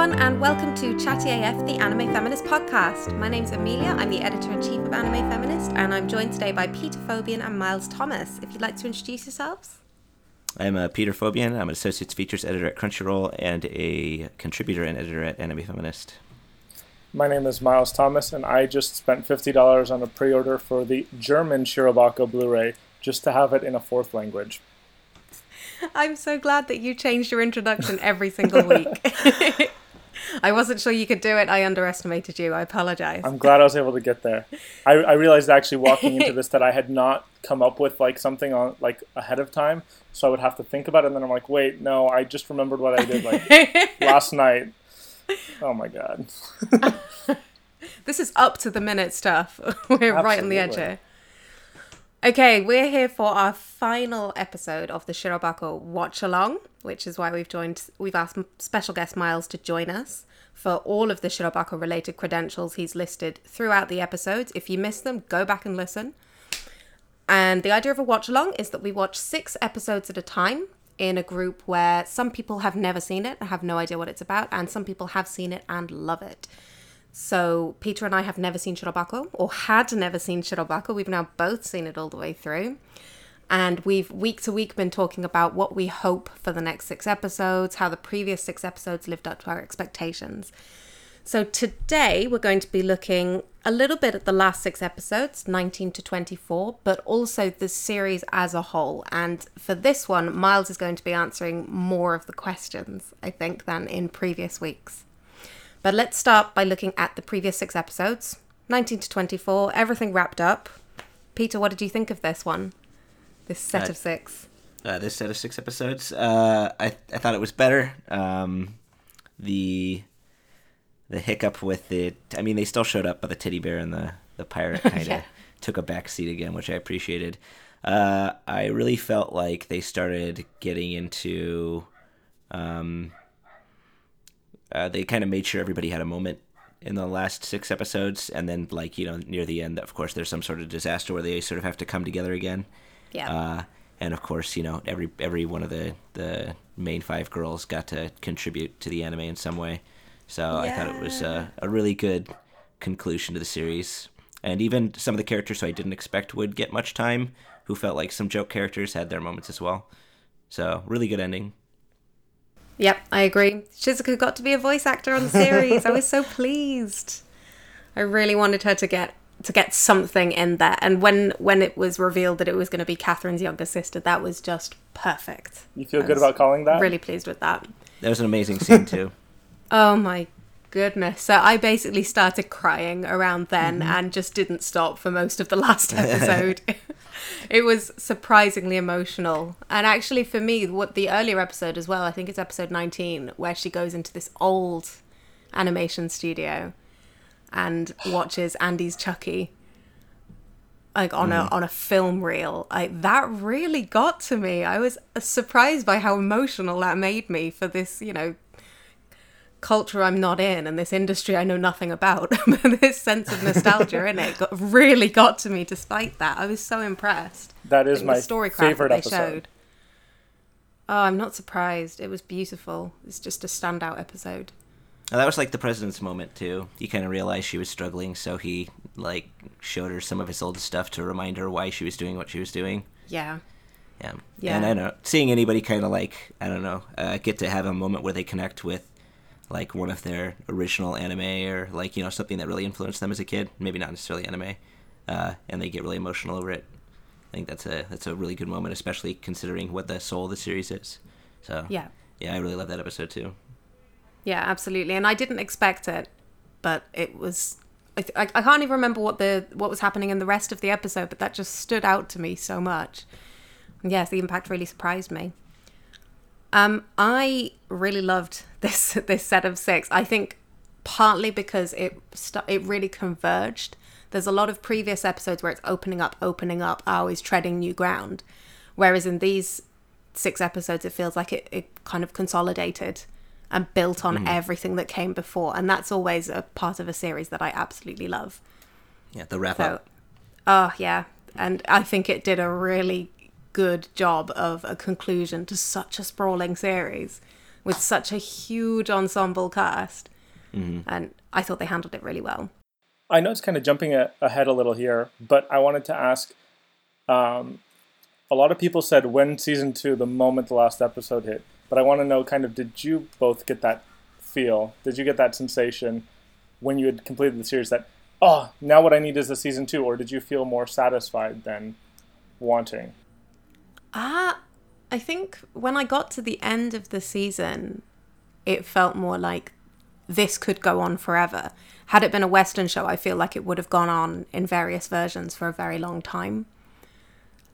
everyone, and welcome to Chatty AF, the Anime Feminist podcast. My name's Amelia, I'm the editor in chief of Anime Feminist, and I'm joined today by Peter Fobian and Miles Thomas. If you'd like to introduce yourselves. I'm uh, Peter Fobian. I'm an associates features editor at Crunchyroll and a contributor and editor at Anime Feminist. My name is Miles Thomas, and I just spent $50 on a pre order for the German Shirobako Blu ray just to have it in a fourth language. I'm so glad that you changed your introduction every single week. I wasn't sure you could do it. I underestimated you. I apologize. I'm glad I was able to get there. I, I realized actually walking into this that I had not come up with like something on like ahead of time, so I would have to think about it. And then I'm like, wait, no, I just remembered what I did like last night. Oh my god. this is up to the minute stuff. We're Absolutely. right on the edge here. Okay, we're here for our final episode of the Shirobako Watch Along, which is why we've joined. We've asked special guest Miles to join us for all of the Shirobako related credentials he's listed throughout the episodes. If you missed them, go back and listen. And the idea of a watch along is that we watch six episodes at a time in a group where some people have never seen it and have no idea what it's about, and some people have seen it and love it. So Peter and I have never seen Shirobako or had never seen Shirobako. We've now both seen it all the way through. And we've week to week been talking about what we hope for the next six episodes, how the previous six episodes lived up to our expectations. So today we're going to be looking a little bit at the last six episodes, 19 to 24, but also the series as a whole. And for this one, Miles is going to be answering more of the questions, I think, than in previous weeks. But let's start by looking at the previous six episodes 19 to 24, everything wrapped up. Peter, what did you think of this one? This set uh, of six? Uh, this set of six episodes? Uh, I, I thought it was better. Um, the the hiccup with the I mean they still showed up but the teddy bear and the the pirate kind of yeah. took a back seat again which I appreciated. Uh, I really felt like they started getting into um, uh, they kind of made sure everybody had a moment in the last six episodes, and then like you know near the end, of course, there's some sort of disaster where they sort of have to come together again. Yeah. Uh, and of course, you know every every one of the the main five girls got to contribute to the anime in some way. So yeah. I thought it was a, a really good conclusion to the series. And even some of the characters who I didn't expect would get much time, who felt like some joke characters, had their moments as well. So really good ending. Yep, I agree. Shizuka got to be a voice actor on the series. I was so pleased. I really wanted her to get to get something in there. And when when it was revealed that it was going to be Catherine's younger sister, that was just perfect. You feel good about calling that? Really pleased with that. That was an amazing scene too. oh my goodness. So I basically started crying around then mm-hmm. and just didn't stop for most of the last episode. it was surprisingly emotional. And actually, for me, what the earlier episode as well, I think it's episode 19, where she goes into this old animation studio and watches Andes Chucky like on mm. a on a film reel Like that really got to me i was surprised by how emotional that made me for this you know culture I'm not in and this industry I know nothing about. this sense of nostalgia in it got, really got to me despite that. I was so impressed. That is my story favorite that episode. Showed. Oh, I'm not surprised. It was beautiful. It's just a standout episode. And that was like the president's moment too. He kind of realized she was struggling, so he like showed her some of his old stuff to remind her why she was doing what she was doing. Yeah. Yeah. Yeah. And I don't know, seeing anybody kind of like I don't know, uh, get to have a moment where they connect with like one of their original anime or like you know something that really influenced them as a kid. Maybe not necessarily anime uh, and they get really emotional over it. I think that's a that's a really good moment especially considering what the soul of the series is. So yeah. yeah i really love that episode too. Yeah absolutely. And i didn't expect it but it was I, th- I can't even remember what the what was happening in the rest of the episode but that just stood out to me so much. Yes the impact really surprised me um, I really loved this this set of six. I think partly because it st- it really converged. There's a lot of previous episodes where it's opening up, opening up, always treading new ground, whereas in these six episodes, it feels like it, it kind of consolidated and built on mm. everything that came before, and that's always a part of a series that I absolutely love. Yeah, the wrap so, up. Oh yeah, and I think it did a really good job of a conclusion to such a sprawling series. with such a huge ensemble cast. And I thought they handled it really well. I know it's kind of jumping a, ahead a little here, but I wanted to ask. Um, a lot of people said when season two, the moment the last episode hit. But I want to know, kind of, did you both get that feel? Did you get that sensation when you had completed the series that, oh, now what I need is a season two, or did you feel more satisfied than wanting? Ah, I think when I got to the end of the season, it felt more like this could go on forever. Had it been a Western show, I feel like it would have gone on in various versions for a very long time.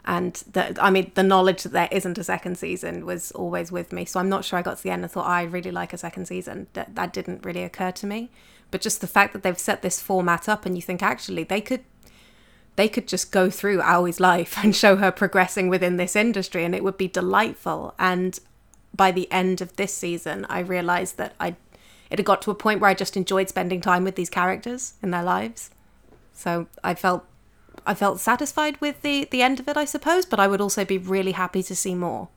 And the, I mean, the knowledge that there isn't a second season was always with me. So I'm not sure I got to the end and thought, I really like a second season. That, that didn't really occur to me. But just the fact that they've set this format up and you think actually they could they could just go through Aoi's life and show her progressing within this industry and it would be delightful. And by the end of this season, I realized that I it had got to a point where I just enjoyed spending time with these characters in their lives. So I felt I felt satisfied with the the end of it, I suppose, but I would also be really happy to see more.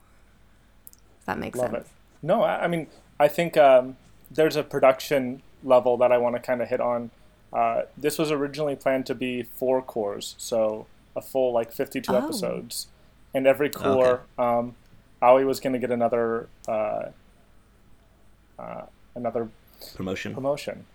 If that makes Love sense. it. No, I, I mean, I think um, there's a production level that I want to kind of hit on. Uh, this was originally planned to be four cours, so a full like 52 Oh. episodes, and every cour, um, Aoi was going to get another uh, uh, another Promotion. promotion.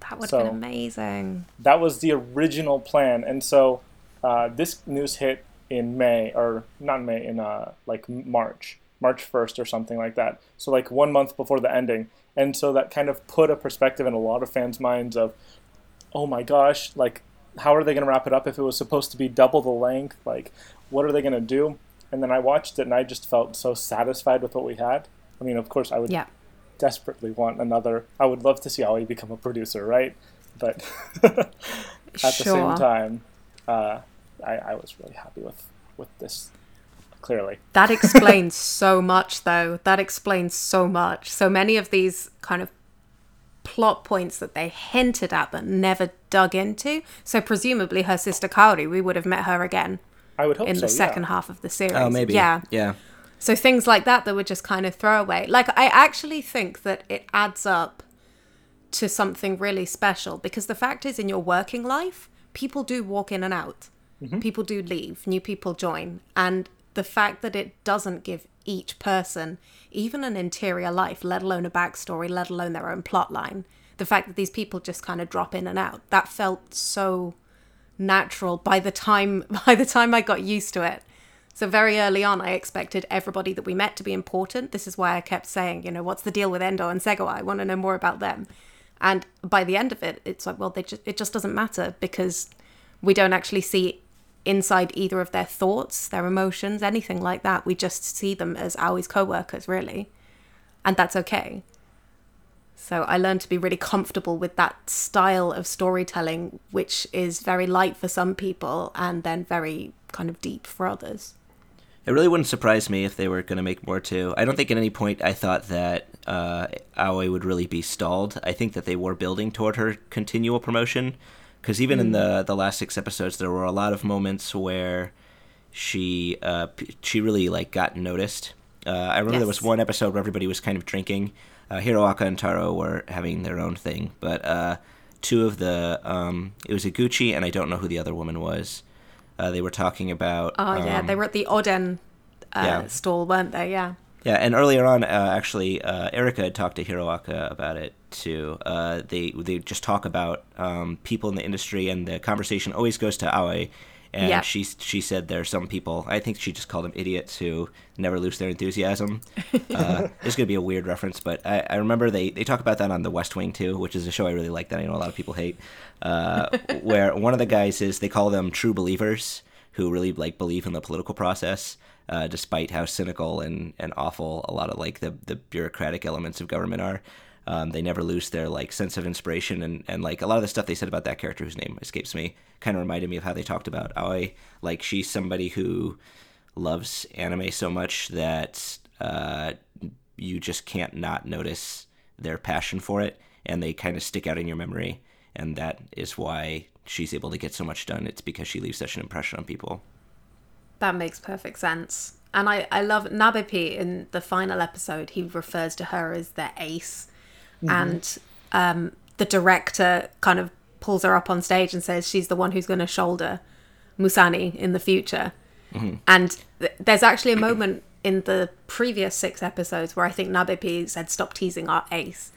That would have So- been amazing. That was the original plan, and so uh, this news hit in May, or not May, in uh, like March, March first or something like that. So like one month before the ending, and so that kind of put a perspective in a lot of fans' minds of, oh my gosh, like how are they going to wrap it up if it was supposed to be double the length? Like, what are they going to do? And then I watched it, and I just felt so satisfied with what we had. I mean, of course, I would Yeah. desperately want another. I would love to see Aoi become a producer, right? But at the same time, uh, I, I was really happy with with this. Clearly, That explains so much, though. That explains so much. So many of these kind of plot points that they hinted at but never dug into. So presumably her sister Kaori, we would have met her again I would hope in so. the second yeah. half of the series. Oh, maybe. Yeah. Yeah. So things like that that were just kind of throwaway. Like I actually think that it adds up to something really special because the fact is in your working life, people do walk in and out. Mm-hmm. People do leave, new people join, and the fact that it doesn't give each person even an interior life, let alone a backstory, let alone their own plot line. The fact that these people just kind of drop in and out, that felt so natural by the time by the time I got used to it. So very early on, I expected everybody that we met to be important. This is why I kept saying, you know, what's the deal with Endo and Segawa? I want to know more about them. And by the end of it, it's like, well, they just it just doesn't matter because we don't actually see inside either of their thoughts, their emotions, anything like that. We just see them as Aoi's co-workers, really, and that's okay. So I learned to be really comfortable with that style of storytelling, which is very light for some people and then very kind of deep for others. It really wouldn't surprise me if they were going to make more too. I don't think at any point I thought that uh, Aoi would really be stalled. I think that they were building toward her continual promotion, because even in the the last six episodes, there were a lot of moments where she uh, p- she really like got noticed. Uh, I remember there was one episode where everybody was kind of drinking. Uh, Hiraoka and Taro were having their own thing, but uh, two of the um, it was Iguchi and I don't know who the other woman was. Uh, they were talking about. Oh, yeah. um, They were at the Oden uh, yeah. stall, weren't they? Yeah. Yeah, and earlier on, uh, actually, uh, Erica had talked to Hiraoka about it too. Uh, they they just talk about um, people in the industry, and the conversation always goes to Aoi. And Yeah. she she said there are some people. I think she just called them idiots who never lose their enthusiasm. Uh, it's gonna be a weird reference, but I, I remember they, they talk about that on The West Wing too, which is a show I really like that I know a lot of people hate. Uh, where one of the guys is they call them true believers who really like believe in the political process, uh, despite how cynical and, and awful a lot of like the, the bureaucratic elements of government are. Um, they never lose their like sense of inspiration and, and like a lot of the stuff they said about that character whose name escapes me kind of reminded me of how they talked about Aoi. Like she's somebody who loves anime so much that uh, you just can't not notice their passion for it, and they kind of stick out in your memory, and that is why she's able to get so much done. It's because she leaves such an impression on people. That makes perfect sense. And I, I love Nabepi in the final episode. He refers to her as the ace. Mm-hmm. And um, the director kind of pulls her up on stage and says she's the one who's going to shoulder Musani in the future. Mm-hmm. And th- there's actually a moment in the previous six episodes where I think Nabepi said, "Stop teasing our ace,"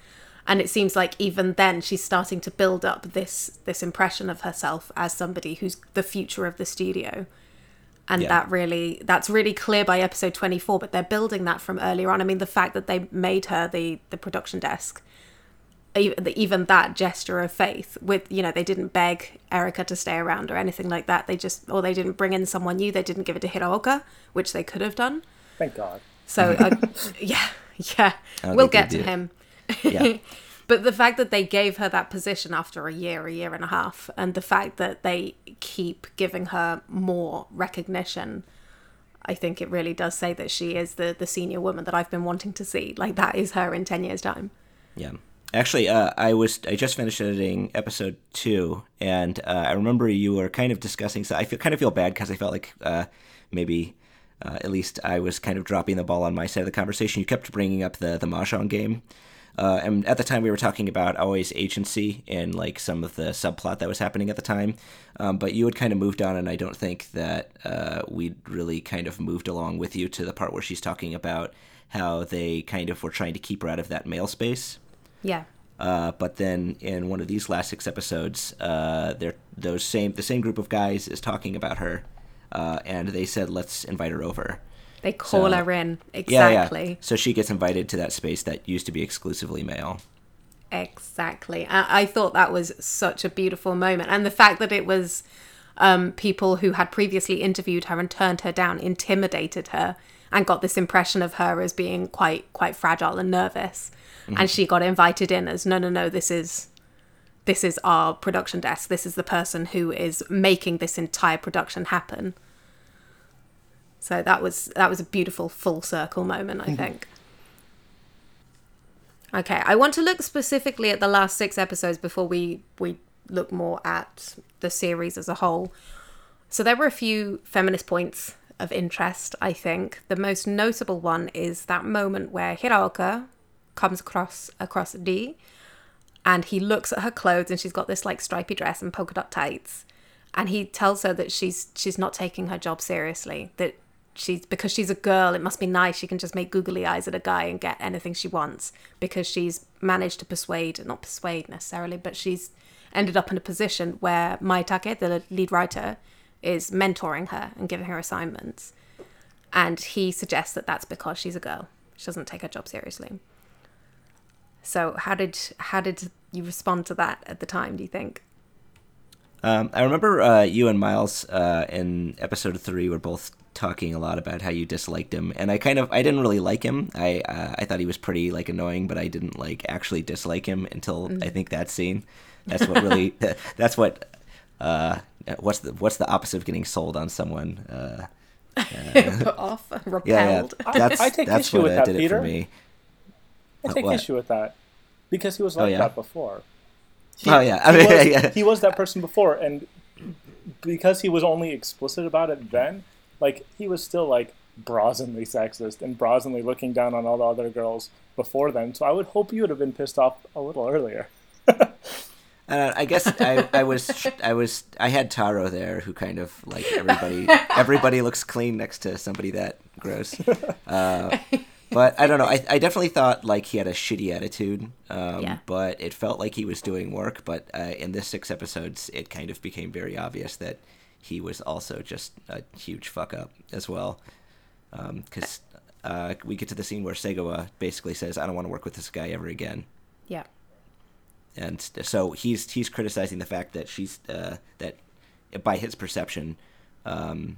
and it seems like even then she's starting to build up this this impression of herself as somebody who's the future of the studio. And yeah. that really that's really clear by episode 24 but they're building that from earlier on. I mean the fact that they made her the the production desk even that gesture of faith with you know they didn't beg erica to stay around or anything like that. They just or they didn't bring in someone new. They didn't give it to Hiraoka which they could have done. Thank god. So uh, yeah yeah. We'll get to him. Yeah. but the fact that they gave her that position after a year a year and a half and the fact that they keep giving her more recognition I think it really does say that she is the the senior woman that I've been wanting to see like that is her in 10 years time yeah Actually, uh, I was I just finished editing episode two, and uh, I remember you were kind of discussing. So I feel kind of feel bad because I felt like uh, maybe uh, at least I was kind of dropping the ball on my side of the conversation. You kept bringing up the the mahjong game, uh, and at the time we were talking about Aoi's agency and like some of the subplot that was happening at the time. Um, but you had kind of moved on, and I don't think that uh, we'd really kind of moved along with you to the part where she's talking about how they kind of were trying to keep her out of that male space. Yeah. Uh, but then in one of these last six episodes, uh, they're those same the same group of guys is talking about her, uh, and they said let's invite her over. They call so, her in exactly. Yeah, yeah. So she gets invited to that space that used to be exclusively male. Exactly. I, I thought that was such a beautiful moment, and the fact that it was um, people who had previously interviewed her and turned her down intimidated her and got this impression of her as being quite quite fragile and nervous mm-hmm. and she got invited in as no no no this is this is our production desk this is the person who is making this entire production happen so that was that was a beautiful full circle moment i mm-hmm. think okay i want to look specifically at the last six episodes before we we look more at the series as a whole so there were a few feminist points of interest i think the most notable one is that moment where hiraoka comes across across D, and he looks at her clothes and she's got this like stripy dress and polka dot tights, and he tells her that she's she's not taking her job seriously. That she's because she's a girl, it must be nice she can just make googly eyes at a guy and get anything she wants because she's managed to persuade, not persuade necessarily, but she's ended up in a position where Maitake, the lead writer, is mentoring her and giving her assignments. And he suggests that that's because she's a girl. She doesn't take her job seriously. So how did how did you respond to that at the time? Do you think? Um, I remember uh, you and Miles uh, in episode three were both talking a lot about how you disliked him, and I kind of I didn't really like him. I uh, I thought he was pretty like annoying, but I didn't like actually dislike him until mm. I think that scene. That's what really that's what uh, what's the what's the opposite of getting sold on someone. Uh, Put off, repelled. Yeah, yeah. That's, I, I take that's issue what with that, did Peter. it for me. I take issue with that because he was oh, like oh, yeah? that before. He, oh yeah, I mean, he was, yeah. he was that person before, and because he was only explicit about it then, like he was still like brazenly sexist and brazenly looking down on all the other girls before then. So I would hope you would have been pissed off a little earlier. Uh, I guess I, I was I was I had Taro there who kind of like everybody everybody looks clean next to somebody that gross. Uh, but I don't know. I, I definitely thought like he had a shitty attitude. Um, yeah. But it felt like he was doing work. But uh, in this six episodes, it kind of became very obvious that he was also just a huge fuck up as well. Because um, uh, we get to the scene where Segawa basically says, "I don't want to work with this guy ever again." Yeah. And so he's he's criticizing the fact that she's uh, that by his perception, um,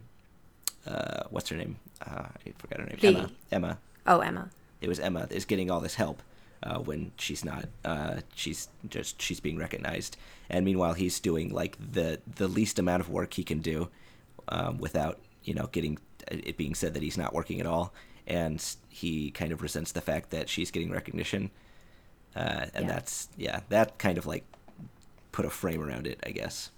uh, what's her name? Uh, I forgot her name. Lee. Emma. Emma Oh, Emma. It was Emma is getting all this help uh, when she's not. Uh, she's just she's being recognized, and meanwhile he's doing like the the least amount of work he can do um, without you know getting it being said that he's not working at all, and he kind of resents the fact that she's getting recognition, uh, and yeah. that's yeah that kind of like put a frame around it, I guess.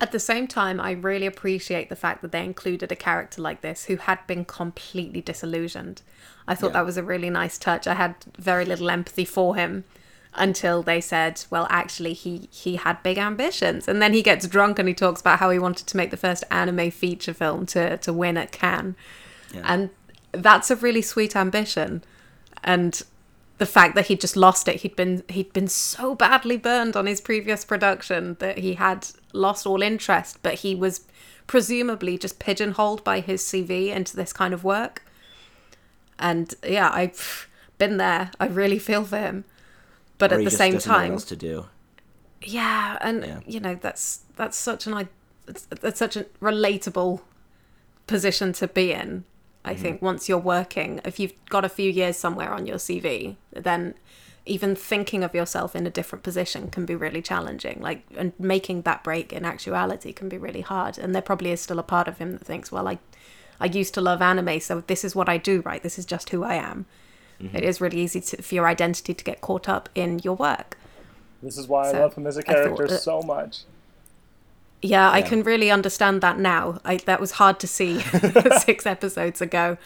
At the same time, I really appreciate the fact that they included a character like this who had been completely disillusioned. I thought Yeah. that was a really nice touch. I had very little empathy for him until they said, well, actually, he, he had big ambitions. And then he gets drunk and he talks about how he wanted to make the first anime feature film to, to win at Cannes. Yeah. And that's a really sweet ambition. And the fact that he'd just lost it, he'd been he'd been so badly burned on his previous production that he had lost all interest, but he was presumably just pigeonholed by his CV into this kind of work. And yeah, I've been there. I really feel for him. But Or at he the same doesn't know what time, else to do. yeah, and Yeah. you know that's that's such an it's such a relatable position to be in. I mm-hmm. think once you're working, if you've got a few years somewhere on your CV, then even thinking of yourself in a different position can be really challenging. Like, and making that break in actuality can be really hard. And there probably is still a part of him that thinks, well, I, I used to love anime, so this is what I do, right? This is just who I am. Mm-hmm. It is really easy to, for your identity to get caught up in your work. This is why So, I love him as a I thought character that- so much. Yeah, I can really understand that now. I that was hard to see six episodes ago,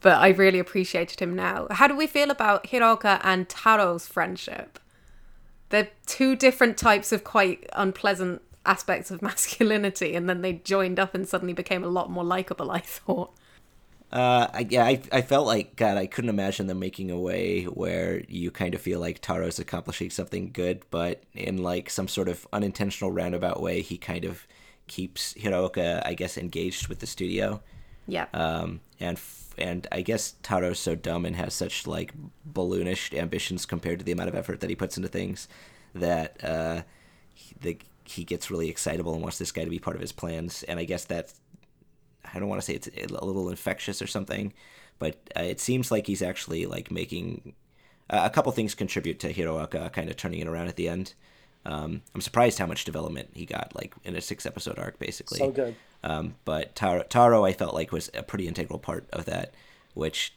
but I really appreciated him now. How do we feel about Hiraoka and Taro's friendship? They're two different types of quite unpleasant aspects of masculinity, and then they joined up and suddenly became a lot more likable. I thought. Uh, I, yeah, I, I felt like God. I couldn't imagine them making a way where you kind of feel like Taro's accomplishing something good, but in like some sort of unintentional roundabout way, he kind of keeps Hiraoka, I guess, engaged with the studio. Yeah. Um, and f- and I guess Taro's so dumb and has such like balloonish ambitions compared to the amount of effort that he puts into things that uh, he, the, he gets really excitable and wants this guy to be part of his plans. And I guess that's I don't want to say it's a little infectious or something, but uh, it seems like he's actually like making uh, a couple things contribute to Hiraoka kind of turning it around at the end. Um, I'm surprised how much development he got, like in a six episode arc, basically. So good. Um, but Taro, Taro, I felt like was a pretty integral part of that, which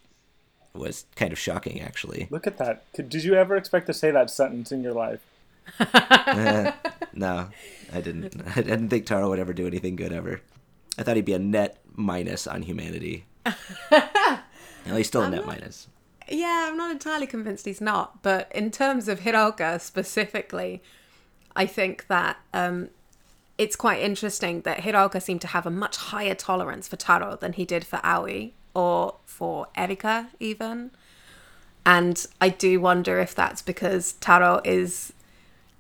was kind of shocking, actually. Look at that. Did you ever expect to say that sentence in your life? No, I didn't. I didn't think Taro would ever do anything good ever. I thought he'd be a net minus on humanity. no, he's still a net minus. Yeah, I'm not entirely convinced he's not. But in terms of Hiraoka specifically, I think that um, it's quite interesting that Hiraoka seemed to have a much higher tolerance for Taro than he did for Aoi or for Erika, even. And I do wonder if that's because Taro is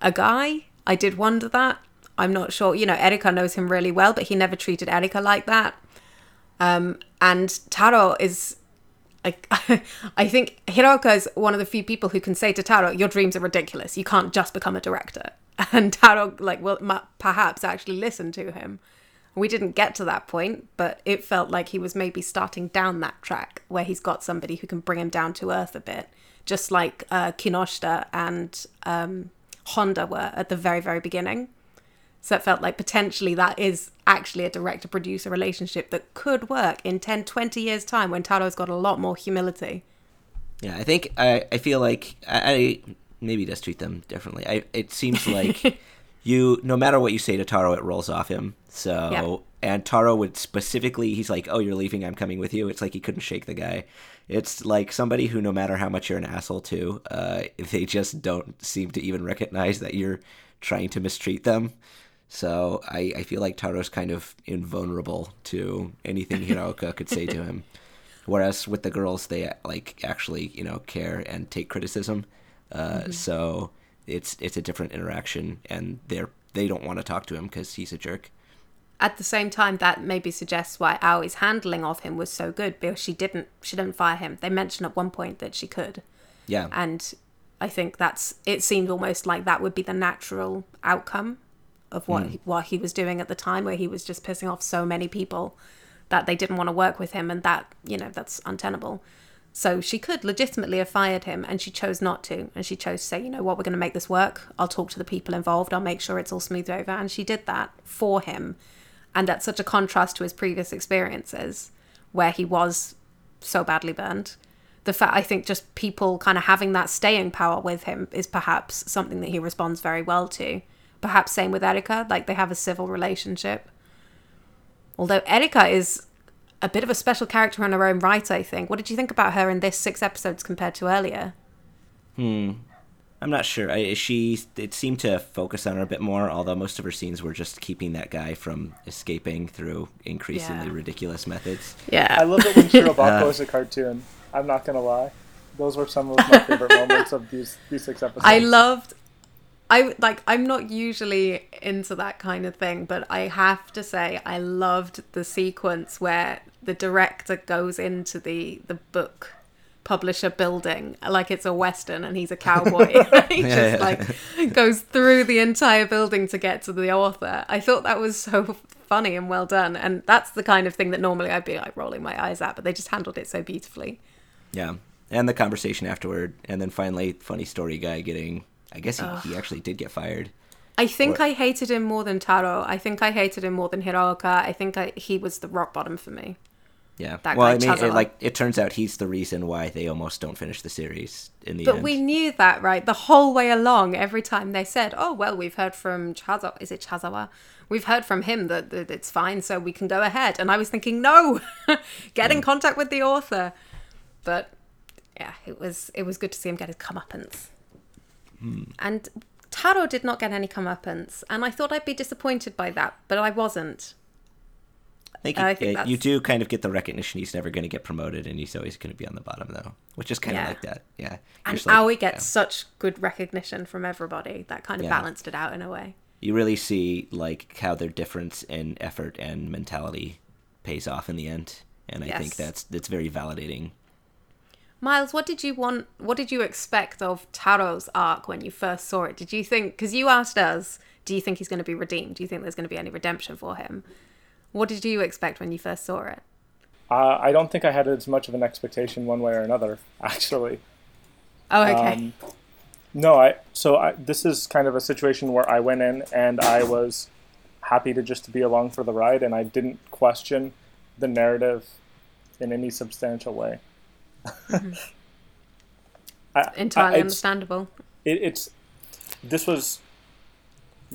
a guy. I did wonder that. I'm not sure. You know, Erika knows him really well, but he never treated Erika like that. Um, and Taro is like I think Hiraoka is one of the few people who can say to Taro, "Your dreams are ridiculous. You can't just become a director." And Taro, like, will perhaps actually listen to him. We didn't get to that point, but it felt like he was maybe starting down that track where he's got somebody who can bring him down to earth a bit, just like uh, Kinoshita and um, Honda were at the very, very beginning. So it felt like potentially that is actually a director producer relationship that could work in 10, 20 years' time when Taro's got a lot more humility. Yeah, I think I, I feel like I, I maybe does treat them differently. I it seems like you no matter what you say to Taro, it rolls off him. So and Taro would specifically, he's like, "Oh, you're leaving. I'm coming with you." It's like he couldn't shake the guy. It's like somebody who, no matter how much you're an asshole to, uh, they just don't seem to even recognize that you're trying to mistreat them. So I, I feel like Taro's kind of invulnerable to anything Hiraoka could say to him. Whereas with the girls, they like actually you know care and take criticism. Uh, So it's it's a different interaction, and they're they don't want to talk to him because he's a jerk. At the same time, that maybe suggests why Aoi's handling of him was so good because she didn't she didn't fire him. They mentioned at one point that she could, Yeah, and I think that's it seemed almost like that would be the natural outcome of what hmm. he, what he was doing at the time, where he was just pissing off so many people that they didn't want to work with him, and that you know that's untenable. So she could legitimately have fired him, and she chose not to, and she chose to say, you know what, we're going to make this work. I'll talk to the people involved. I'll make sure it's all smoothed over, and she did that for him, and that's such a contrast to his previous experiences, where he was so badly burned. The fact I think just people kind of having that staying power with him is perhaps something that he responds very well to, Perhaps same with Erika, like they have a civil relationship. Although Erika is a bit of a special character in her own right, I think. What did you think about her in this six episodes compared to earlier? Hmm. I'm not sure. I, she it seemed to focus on her a bit more, although most of her scenes were just keeping that guy from escaping through increasingly Yeah. ridiculous methods. Yeah. I love it when Shirobako Uh, is a cartoon. I'm not gonna lie; those were some of my favorite moments of these these six episodes. I loved I like I'm not usually into that kind of thing, but I have to say I loved the sequence where the director goes into the the book publisher building like it's a western and he's a cowboy. he just Yeah, yeah. like goes through the entire building to get to the author. I thought that was so funny and well done and that's the kind of thing that normally I'd be like rolling my eyes at, but they just handled it so beautifully. Yeah, and the conversation afterward, and then finally, funny story guy getting. I guess he, he actually did get fired. I think What- I hated him more than Taro. I think I hated him more than Hiraoka. I think I, he was the rock bottom for me. Yeah. That well, I mean, it, like it turns out he's the reason why they almost don't finish the series in the But end. But we knew that, right? The whole way along, every time they said, "Oh well, we've heard from Chazawa. Is it Chazawa? We've heard from him that, that it's fine, so we can go ahead." And I was thinking, "No, get in contact with the author." But yeah, it was it was good to see him get his comeuppance. Hmm. And Taro did not get any comeuppance, and I thought I'd be disappointed by that, but I wasn't. I think, I you, think uh, you do kind of get the recognition he's never going to get promoted, and he's always going to be on the bottom though, which is kind of like that. Yeah. And like, Aoi gets yeah. such good recognition from everybody that kind of Yeah. balanced it out in a way. You really see like how their difference in effort and mentality pays off in the end, and I think that's that's very validating. Miles, what did you want? What did you expect of Taro's arc when you first saw it? Did you think? Because you asked us, do you think he's going to be redeemed? Do you think there's going to be any redemption for him? What did you expect when you first saw it? Uh, I don't think I had as much of an expectation one way or another. Actually, Oh, okay. Um, no, I so I, this is kind of a situation where I went in and I was happy to just to be along for the ride, and I didn't question the narrative in any substantial way. I- Entirely I- it's- understandable. it, it's this was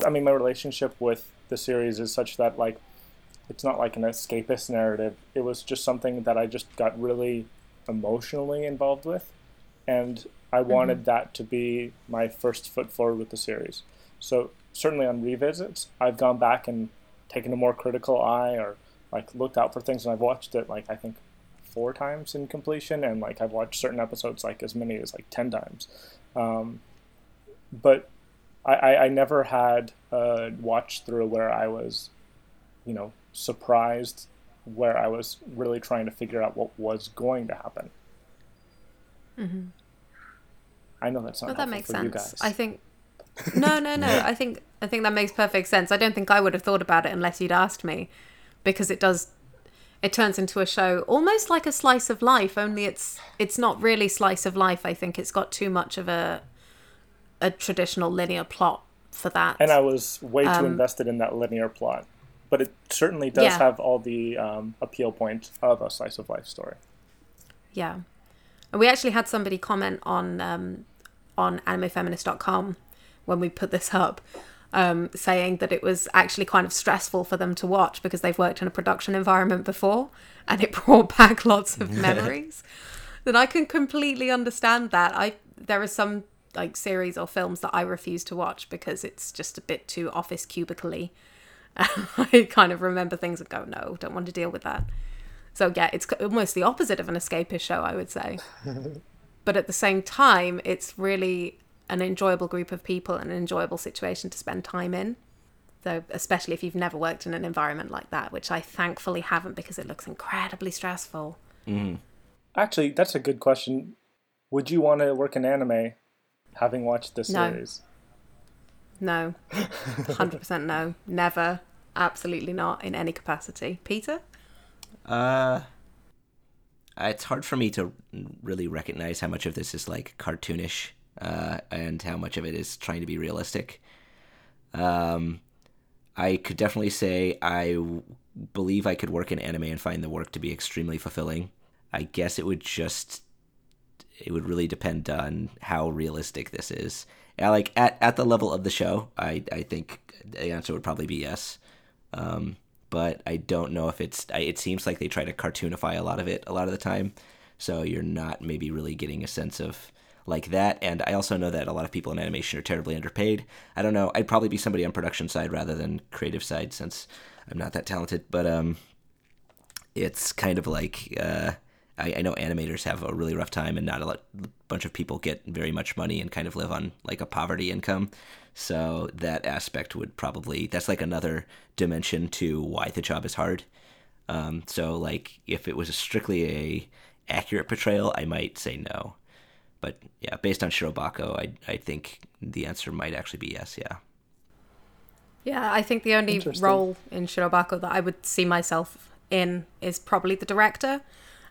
i mean my relationship with the series is such that like it's not like an escapist narrative. It was just something that i just got really emotionally involved with and i mm-hmm. wanted that to be my first foot forward with the series. So certainly on revisits i've gone back and taken a more critical eye or like looked out for things and i've watched it like i think four times in completion and like i've watched certain episodes like as many as like 10 times um, but I, I, I never had a watch through where I was, you know, surprised, where I was really trying to figure out what was going to happen. I know that's not Well, that makes sense. guys. I think. No, no, no. I think I think that makes perfect sense. I don't think I would have thought about it unless you'd asked me, because it does. It turns into a show almost like a slice of life, only it's it's not really slice of life. I think it's got too much of a a traditional linear plot for that. and I was way too Um, invested in that linear plot, but it certainly does Yeah. have all the um, appeal points of a slice of life story. Yeah. And we actually had somebody comment on um, on animefeminist.com when we put this up, um, saying that it was actually kind of stressful for them to watch because they've worked in a production environment before and it brought back lots of memories. That I can completely understand that. I there are some like series or films that I refuse to watch because it's just a bit too office cubicle I kind of remember things and go, no, don't want to deal with that. So yeah, it's almost the opposite of an escapist show, I would say. but at the same time, it's really an enjoyable group of people and an enjoyable situation to spend time in. So especially if you've never worked in an environment like that, which I thankfully haven't because it looks incredibly stressful. Mm. Actually, that's a good question. Would you want to work in anime, having watched this No. series? No. 100% no. Never. Absolutely not in any capacity. Peter? Uh, it's hard for me to really recognize how much of this is like cartoonish, uh, and how much of it is trying to be realistic. Um, I could definitely say I w- believe I could work in anime and find the work to be extremely fulfilling. I guess it would just it would really depend on how realistic this is like at, at the level of the show, I I think the answer would probably be yes. Um, but I don't know if it's. I, it seems like they try to cartoonify a lot of it a lot of the time, so you're not maybe really getting a sense of like that. And I also know that a lot of people in animation are terribly underpaid. I don't know. I'd probably be somebody on production side rather than creative side since I'm not that talented. But um, it's kind of like uh, I, I know animators have a really rough time, and not a lot, bunch of people get very much money and kind of live on like a poverty income. So that aspect would probably that's like another dimension to why the job is hard. Um, so like if it was a strictly a accurate portrayal, I might say no. But yeah, based on Shirobako, I I think the answer might actually be yes. Yeah. Yeah, I think the only role in Shirobako that I would see myself in is probably the director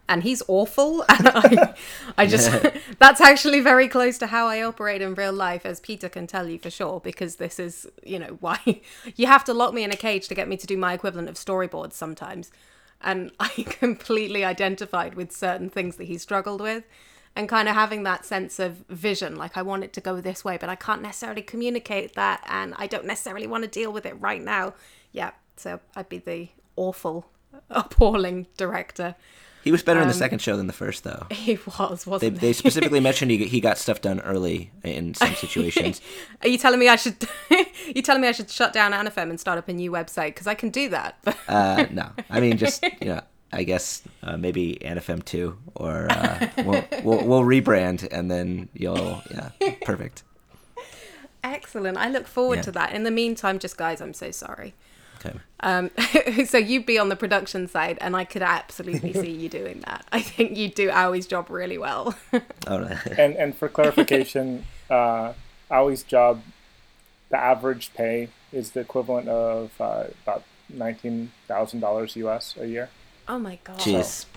and he's awful and i i just that's actually very close to how i operate in real life as peter can tell you for sure because this is you know why you have to lock me in a cage to get me to do my equivalent of storyboards sometimes and i completely identified with certain things that he struggled with and kind of having that sense of vision like i want it to go this way but i can't necessarily communicate that and i don't necessarily want to deal with it right now yeah so i'd be the awful appalling director. He was better um, in the um, second show than the first, though. He was, wasn't they, he? They specifically mentioned he, he got stuff done early in some situations. Are you telling me I should? you telling me I should shut down Anifem and start up a new website? Because I can do that. uh, no, I mean just you know, I guess uh, maybe Anifem two, or uh, we'll, we'll we'll rebrand and then you'll yeah, perfect. Excellent. I look forward yeah. to that. In the meantime, just guys, I'm so sorry. Okay. Um, so you'd be on the production side, and I could absolutely see you doing that. I think you do Aoi's job really well. oh, and and for clarification, uh, Aoi's job, the average pay is the equivalent of uh, about nineteen thousand dollars US a year. Oh my god! Jeez. So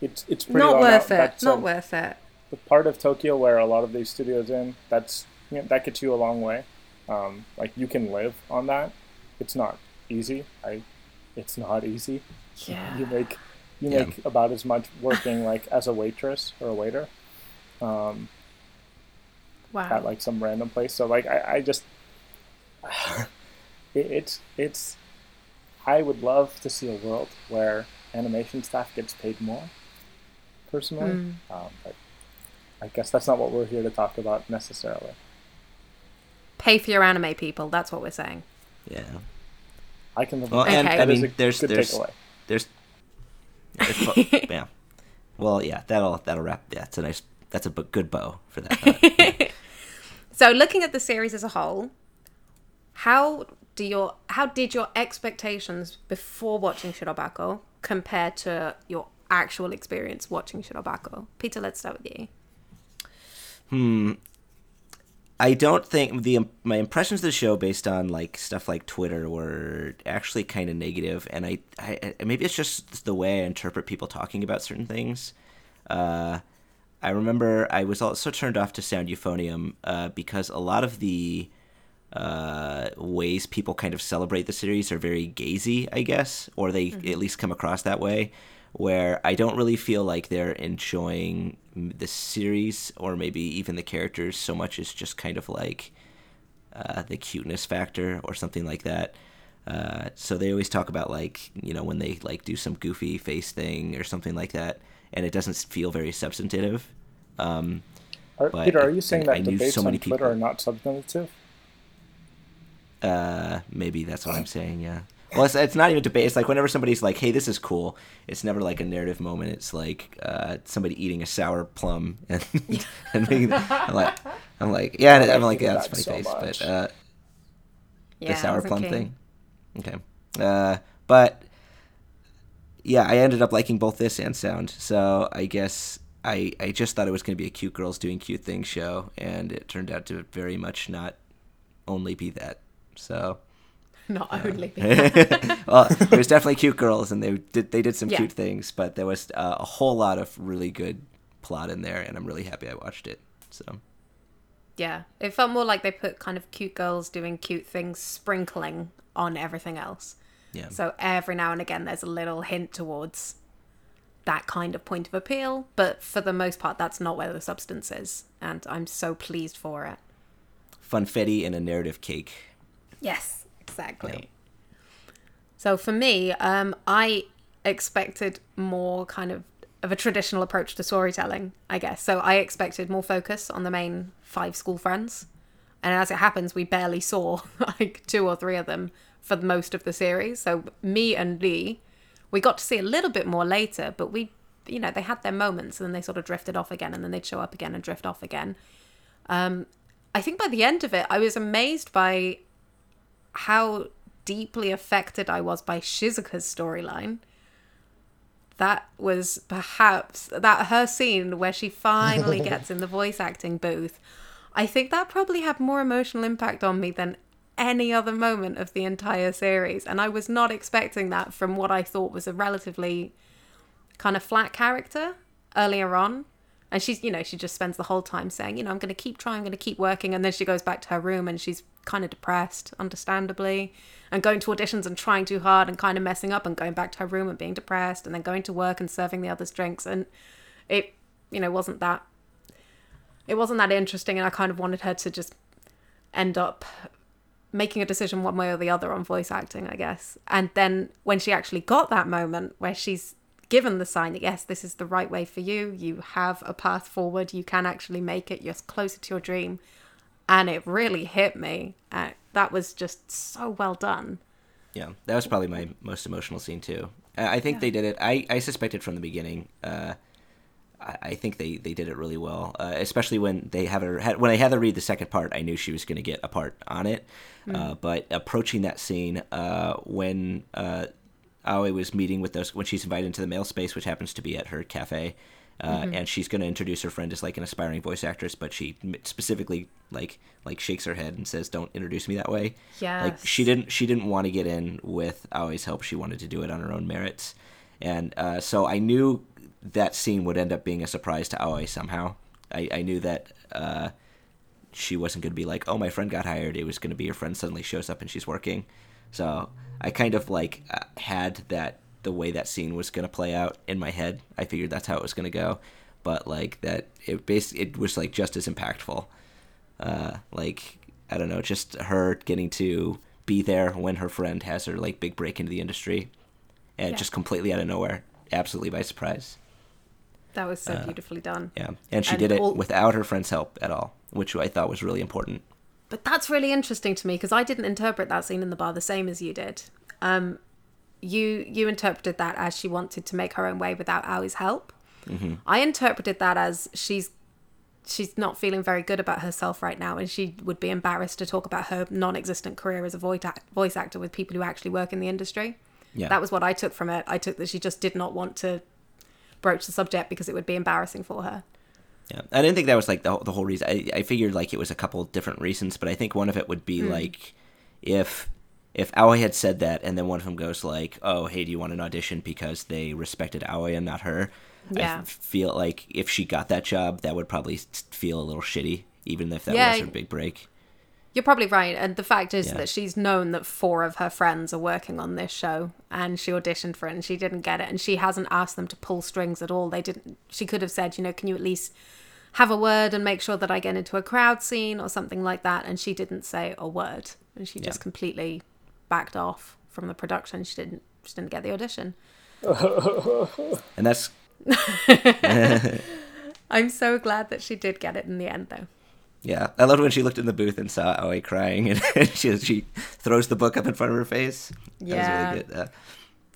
it's it's pretty not worth out. it. That's, not um, worth it. The part of Tokyo where a lot of these studios in, that's you know, that gets you a long way. Um, like you can live on that. It's not easy. I, it's not easy. Yeah. You make you yeah. make about as much working like as a waitress or a waiter. Um, wow. At like some random place. So like I, I just it, it's it's I would love to see a world where animation staff gets paid more. Personally, mm. um, but I guess that's not what we're here to talk about necessarily. Pay for your anime people. That's what we're saying. Yeah. I can live well, with and. I mean, there's there's, there's, there's yeah. Well, yeah, that'll that'll wrap. Yeah, it's a nice. That's a good bow for that. so, looking at the series as a whole, how do your how did your expectations before watching Shirobako compare to your actual experience watching Shirobako? Peter, let's start with you. Hmm. I don't think the my impressions of the show based on like stuff like Twitter were actually kind of negative, and I, I maybe it's just the way I interpret people talking about certain things. Uh, I remember I was also turned off to Sound Euphonium uh, because a lot of the uh, ways people kind of celebrate the series are very gazy, I guess, or they mm-hmm. at least come across that way where I don't really feel like they're enjoying the series or maybe even the characters so much as just kind of like uh, the cuteness factor or something like that. Uh, so they always talk about like you know when they like do some goofy face thing or something like that, and it doesn't feel very substantive. Um, are, Peter, are you saying that I debates so on Twitter people. are not substantive? Uh, maybe that's what I'm saying. Yeah. Well, it's, it's not even debate. It's like whenever somebody's like, "Hey, this is cool," it's never like a narrative moment. It's like uh, somebody eating a sour plum, and, and I'm like, I'm like, yeah, I'm like, yeah, that's funny so face, much. but uh, yeah, the sour plum okay. thing. Okay, uh, but yeah, I ended up liking both this and sound. So I guess I I just thought it was going to be a cute girls doing cute things show, and it turned out to very much not only be that. So not only. well, there's definitely cute girls, and they did they did some yeah. cute things, but there was uh, a whole lot of really good plot in there, and I'm really happy I watched it. So. Yeah, it felt more like they put kind of cute girls doing cute things, sprinkling on everything else. Yeah. So every now and again, there's a little hint towards that kind of point of appeal, but for the most part, that's not where the substance is, and I'm so pleased for it. funfetti and a narrative cake. Yes, exactly. Yeah. So for me, um, I expected more kind of of a traditional approach to storytelling, I guess. So I expected more focus on the main five school friends. And as it happens, we barely saw like two or three of them for most of the series. So me and Lee, we got to see a little bit more later, but we, you know, they had their moments and then they sort of drifted off again and then they'd show up again and drift off again. Um, I think by the end of it, I was amazed by how deeply affected I was by Shizuka's storyline that was perhaps that her scene where she finally gets in the voice acting booth. I think that probably had more emotional impact on me than any other moment of the entire series. And I was not expecting that from what I thought was a relatively kind of flat character earlier on. And she's, you know, she just spends the whole time saying, you know, I'm going to keep trying, I'm going to keep working. And then she goes back to her room and she's kind of depressed, understandably, and going to auditions and trying too hard and kind of messing up and going back to her room and being depressed and then going to work and serving the others drinks. And it, you know, wasn't that, it wasn't that interesting. And I kind of wanted her to just end up making a decision one way or the other on voice acting, I guess. And then when she actually got that moment where she's given the sign that yes, this is the right way for you, you have a path forward, you can actually make it, you're closer to your dream. And it really hit me. Uh, that was just so well done. Yeah, that was probably my most emotional scene too. I think yeah. they did it. I, I suspected from the beginning. Uh, I, I think they, they did it really well, uh, especially when they have her when I had to read the second part. I knew she was going to get a part on it, mm. uh, but approaching that scene uh, when uh, Aoi was meeting with those when she's invited into the male space, which happens to be at her cafe, uh, mm-hmm. and she's going to introduce her friend as like an aspiring voice actress, but she specifically like like shakes her head and says, "Don't introduce me that way." Yeah, like she didn't she didn't want to get in with Aoi's help. She wanted to do it on her own merits, and uh, so I knew that scene would end up being a surprise to Aoi somehow. I, I knew that uh, she wasn't going to be like, "Oh, my friend got hired." It was going to be her friend suddenly shows up and she's working. So I kind of like uh, had that the way that scene was going to play out in my head. I figured that's how it was going to go, but like that it basically it was like just as impactful. Uh, like I don't know, just her getting to be there when her friend has her like big break into the industry, and yeah. just completely out of nowhere, absolutely by surprise. That was so uh, beautifully done. Yeah, and she and did it all... without her friend's help at all, which I thought was really important. But that's really interesting to me because I didn't interpret that scene in the bar the same as you did. Um, you you interpreted that as she wanted to make her own way without Aoi's help. Mm-hmm. I interpreted that as she's she's not feeling very good about herself right now, and she would be embarrassed to talk about her non-existent career as a voice voice actor with people who actually work in the industry. Yeah. That was what I took from it. I took that she just did not want to broach the subject because it would be embarrassing for her. Yeah, I didn't think that was like the the whole reason. I, I figured like it was a couple different reasons, but I think one of it would be mm. like if if Aoi had said that, and then one of them goes like, "Oh, hey, do you want an audition?" because they respected Aoi and not her. Yeah. I feel like if she got that job, that would probably feel a little shitty, even if that yeah, was her big break. You're probably right, and the fact is yeah. that she's known that four of her friends are working on this show, and she auditioned for it, and she didn't get it, and she hasn't asked them to pull strings at all. They didn't. She could have said, you know, can you at least have a word and make sure that I get into a crowd scene or something like that, and she didn't say a word, and she yeah. just completely backed off from the production. She didn't she didn't get the audition. and that's I'm so glad that she did get it in the end though. Yeah, I loved when she looked in the booth and saw Aoi crying, and she she throws the book up in front of her face. That yeah, was really good. Uh,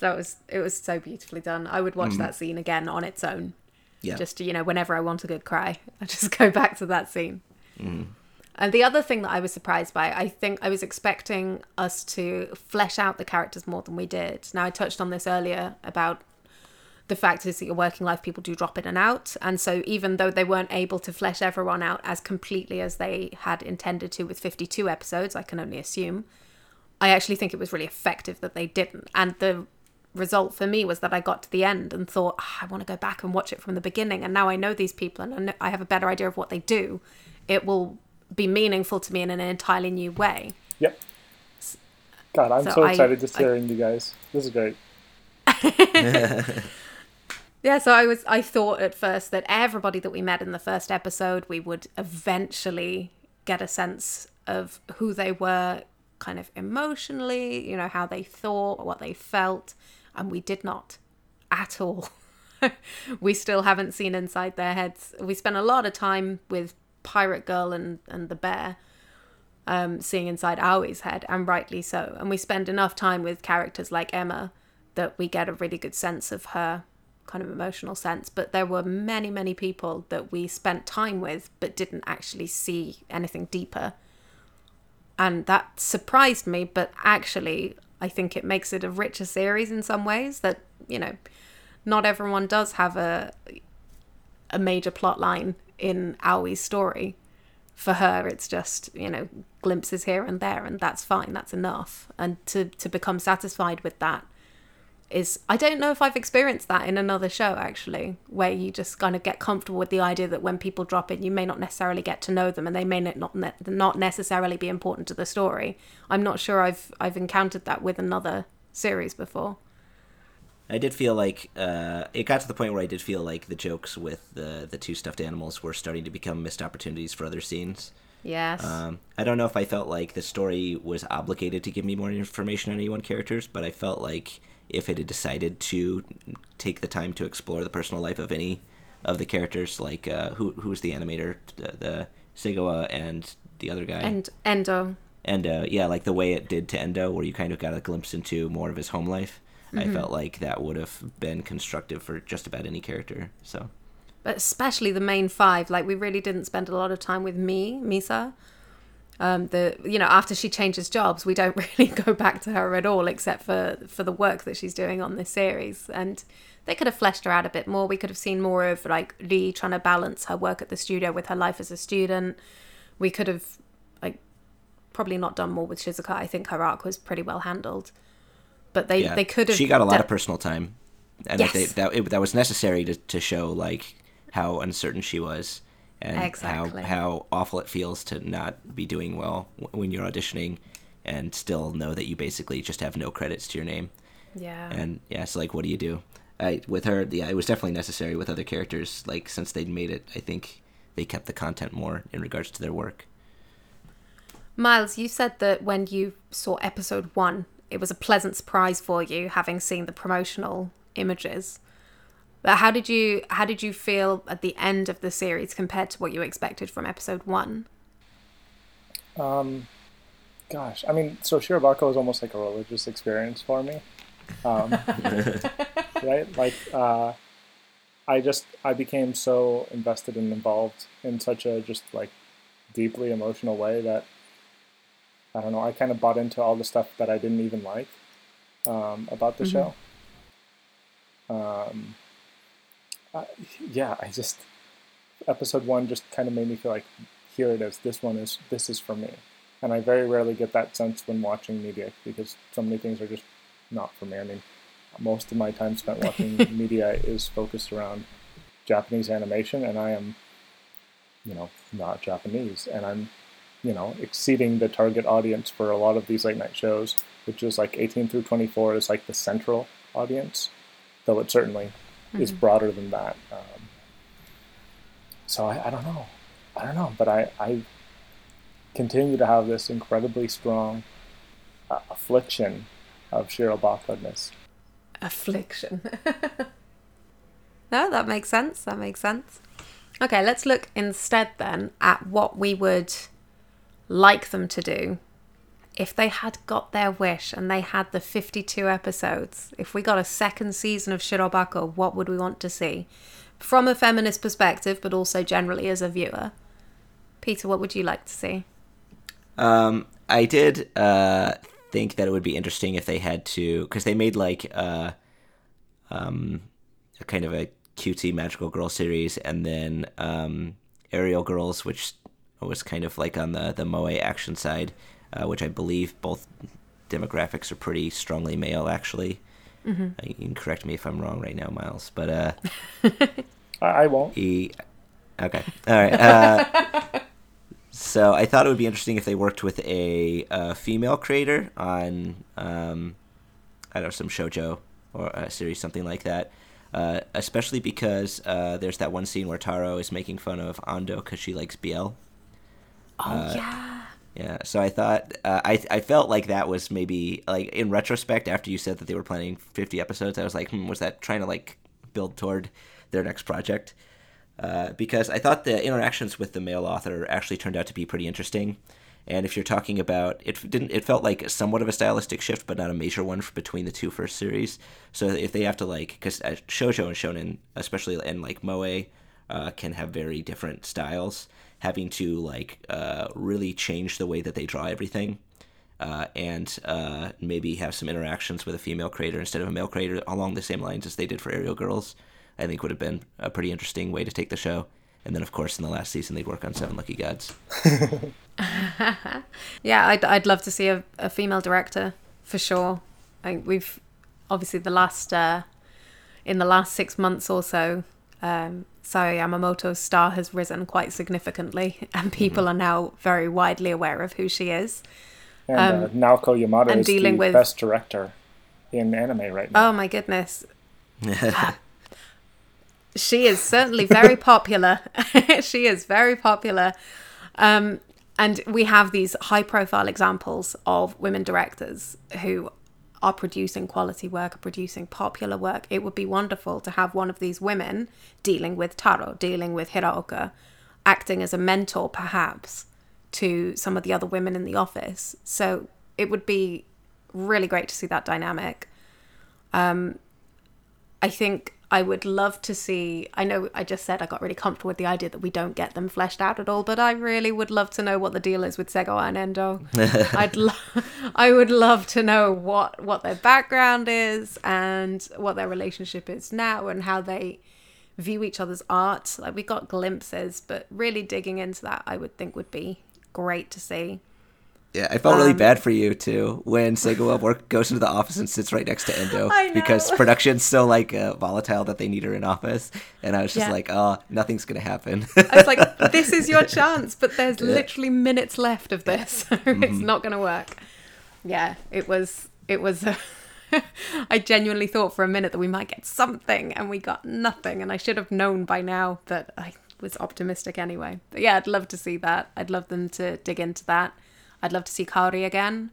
that was it was so beautifully done. I would watch mm. that scene again on its own. Yeah, just to, you know, whenever I want a good cry, I just go back to that scene. Mm. And the other thing that I was surprised by, I think I was expecting us to flesh out the characters more than we did. Now, I touched on this earlier about the fact is that your working life people do drop in and out. And so, even though they weren't able to flesh everyone out as completely as they had intended to with 52 episodes, I can only assume, I actually think it was really effective that they didn't. And the result for me was that I got to the end and thought, oh, I want to go back and watch it from the beginning. And now I know these people and I have a better idea of what they do. It will be meaningful to me in an entirely new way. Yep. God, I'm so, so excited I, to hearing you guys. This is great. yeah, so I was I thought at first that everybody that we met in the first episode we would eventually get a sense of who they were kind of emotionally, you know, how they thought, what they felt, and we did not at all. we still haven't seen inside their heads. We spent a lot of time with Pirate Girl and, and the bear, um, seeing inside Aoi's head, and rightly so. And we spend enough time with characters like Emma that we get a really good sense of her kind of emotional sense. But there were many, many people that we spent time with but didn't actually see anything deeper. And that surprised me, but actually, I think it makes it a richer series in some ways that, you know, not everyone does have a a major plot line in Aoi's story. For her, it's just, you know, glimpses here and there, and that's fine, that's enough. And to, to become satisfied with that is, I don't know if I've experienced that in another show, actually, where you just kind of get comfortable with the idea that when people drop in, you may not necessarily get to know them and they may not, ne- not necessarily be important to the story. I'm not sure I've, I've encountered that with another series before. I did feel like uh, it got to the point where I did feel like the jokes with the the two stuffed animals were starting to become missed opportunities for other scenes. Yes. Um, I don't know if I felt like the story was obligated to give me more information on any one characters, but I felt like if it had decided to take the time to explore the personal life of any of the characters, like uh, who who's the animator, the, the Segawa and the other guy, and Endo. Endo, yeah, like the way it did to Endo, where you kind of got a glimpse into more of his home life. Mm-hmm. I felt like that would have been constructive for just about any character. So, but especially the main five, like we really didn't spend a lot of time with me, Misa. Um, the you know after she changes jobs, we don't really go back to her at all, except for for the work that she's doing on this series. And they could have fleshed her out a bit more. We could have seen more of like Lee trying to balance her work at the studio with her life as a student. We could have like probably not done more with Shizuka. I think her arc was pretty well handled but they yeah. they could have. She got a lot of personal time, and yes. they, that it, that was necessary to to show like how uncertain she was and exactly. how how awful it feels to not be doing well when you're auditioning and still know that you basically just have no credits to your name. Yeah. And yeah, so like, what do you do? I, with her, yeah, it was definitely necessary. With other characters, like since they'd made it, I think they kept the content more in regards to their work. Miles, you said that when you saw episode one, it was a pleasant surprise for you having seen the promotional images. But how did you how did you feel at the end of the series compared to what you expected from episode one? Um, gosh, I mean, so Shirobako is almost like a religious experience for me, um, right? Like, uh, I just I became so invested and involved in such a just like deeply emotional way that I don't know. I kind of bought into all the stuff that I didn't even like um, about the mm-hmm. show. Um, I, yeah, I just episode one just kind of made me feel like here it is. This one is this is for me, and I very rarely get that sense when watching media because so many things are just not for me. I mean, most of my time spent watching media is focused around Japanese animation, and I am, you know, not Japanese, and I'm you know, exceeding the target audience for a lot of these late night shows, which is like 18 through 24 is like the central audience, though it certainly mm-hmm. is broader than that. Um, so I, I, don't know. I don't know, but I, I continue to have this incredibly strong uh, affliction of Shirobako-ness. Affliction. no, that makes sense. That makes sense. Okay, let's look instead then at what we would like them to do if they had got their wish and they had the 52 episodes, if we got a second season of Shirobako, what would we want to see? From a feminist perspective, but also generally as a viewer. Peter, what would you like to see? Um, I did uh, think that it would be interesting if they had to, because they made like uh, um, a kind of a cutesy magical girl series, and then um, Aerial Girls, which was kind of like on the the moe action side, uh, which I believe both demographics are pretty strongly male. Actually, mm-hmm. uh, you can correct me if I'm wrong right now, Miles. But uh, I won't. He, okay, all right. Uh, so I thought it would be interesting if they worked with a, a female creator on, um, I don't know, some shojo or a series, something like that. Uh, especially because uh, there's that one scene where Taro is making fun of Ando because she likes BL. Oh uh, yeah. Yeah, so I thought uh, I I felt like that was maybe like in retrospect after you said that they were planning 50 episodes, I was like, hmm, was that trying to like build toward their next project? Uh, because I thought the interactions with the male author actually turned out to be pretty interesting. And if you're talking about it, didn't it felt like somewhat of a stylistic shift, but not a major one between the two first series. So if they have to like, because uh, shojo and shonen, especially and like moe, uh, can have very different styles. Having to like uh, really change the way that they draw everything, uh, and uh, maybe have some interactions with a female creator instead of a male creator along the same lines as they did for Aerial Girls, I think would have been a pretty interesting way to take the show. And then, of course, in the last season, they'd work on Seven Lucky Gods. yeah, I'd, I'd love to see a, a female director for sure. I, we've obviously the last uh, in the last six months or so, um, Sayo Yamamoto's star has risen quite significantly, and people mm-hmm. are now very widely aware of who she is. And um, uh, Naoko Yamada is dealing the with... best director in anime right now. Oh my goodness. she is certainly very popular. she is very popular. Um, and we have these high profile examples of women directors who are producing quality work, are producing popular work. It would be wonderful to have one of these women dealing with Taro, dealing with Hiraoka, acting as a mentor perhaps to some of the other women in the office. So it would be really great to see that dynamic. Um, I think I would love to see. I know I just said I got really comfortable with the idea that we don't get them fleshed out at all, but I really would love to know what the deal is with Segawa and Endo. I'd lo- I would love to know what what their background is and what their relationship is now and how they view each other's art. Like we got glimpses, but really digging into that, I would think would be great to see. Yeah, I felt really um, bad for you too when Segawa work goes into the office and sits right next to Endo because production's so like uh, volatile that they need her in office, and I was just yeah. like, oh, nothing's gonna happen. I was like, this is your chance, but there's yeah. literally minutes left of this. it's mm-hmm. not gonna work. Yeah, it was. It was. Uh, I genuinely thought for a minute that we might get something, and we got nothing. And I should have known by now that I was optimistic anyway. But yeah, I'd love to see that. I'd love them to dig into that. I'd love to see Kari again.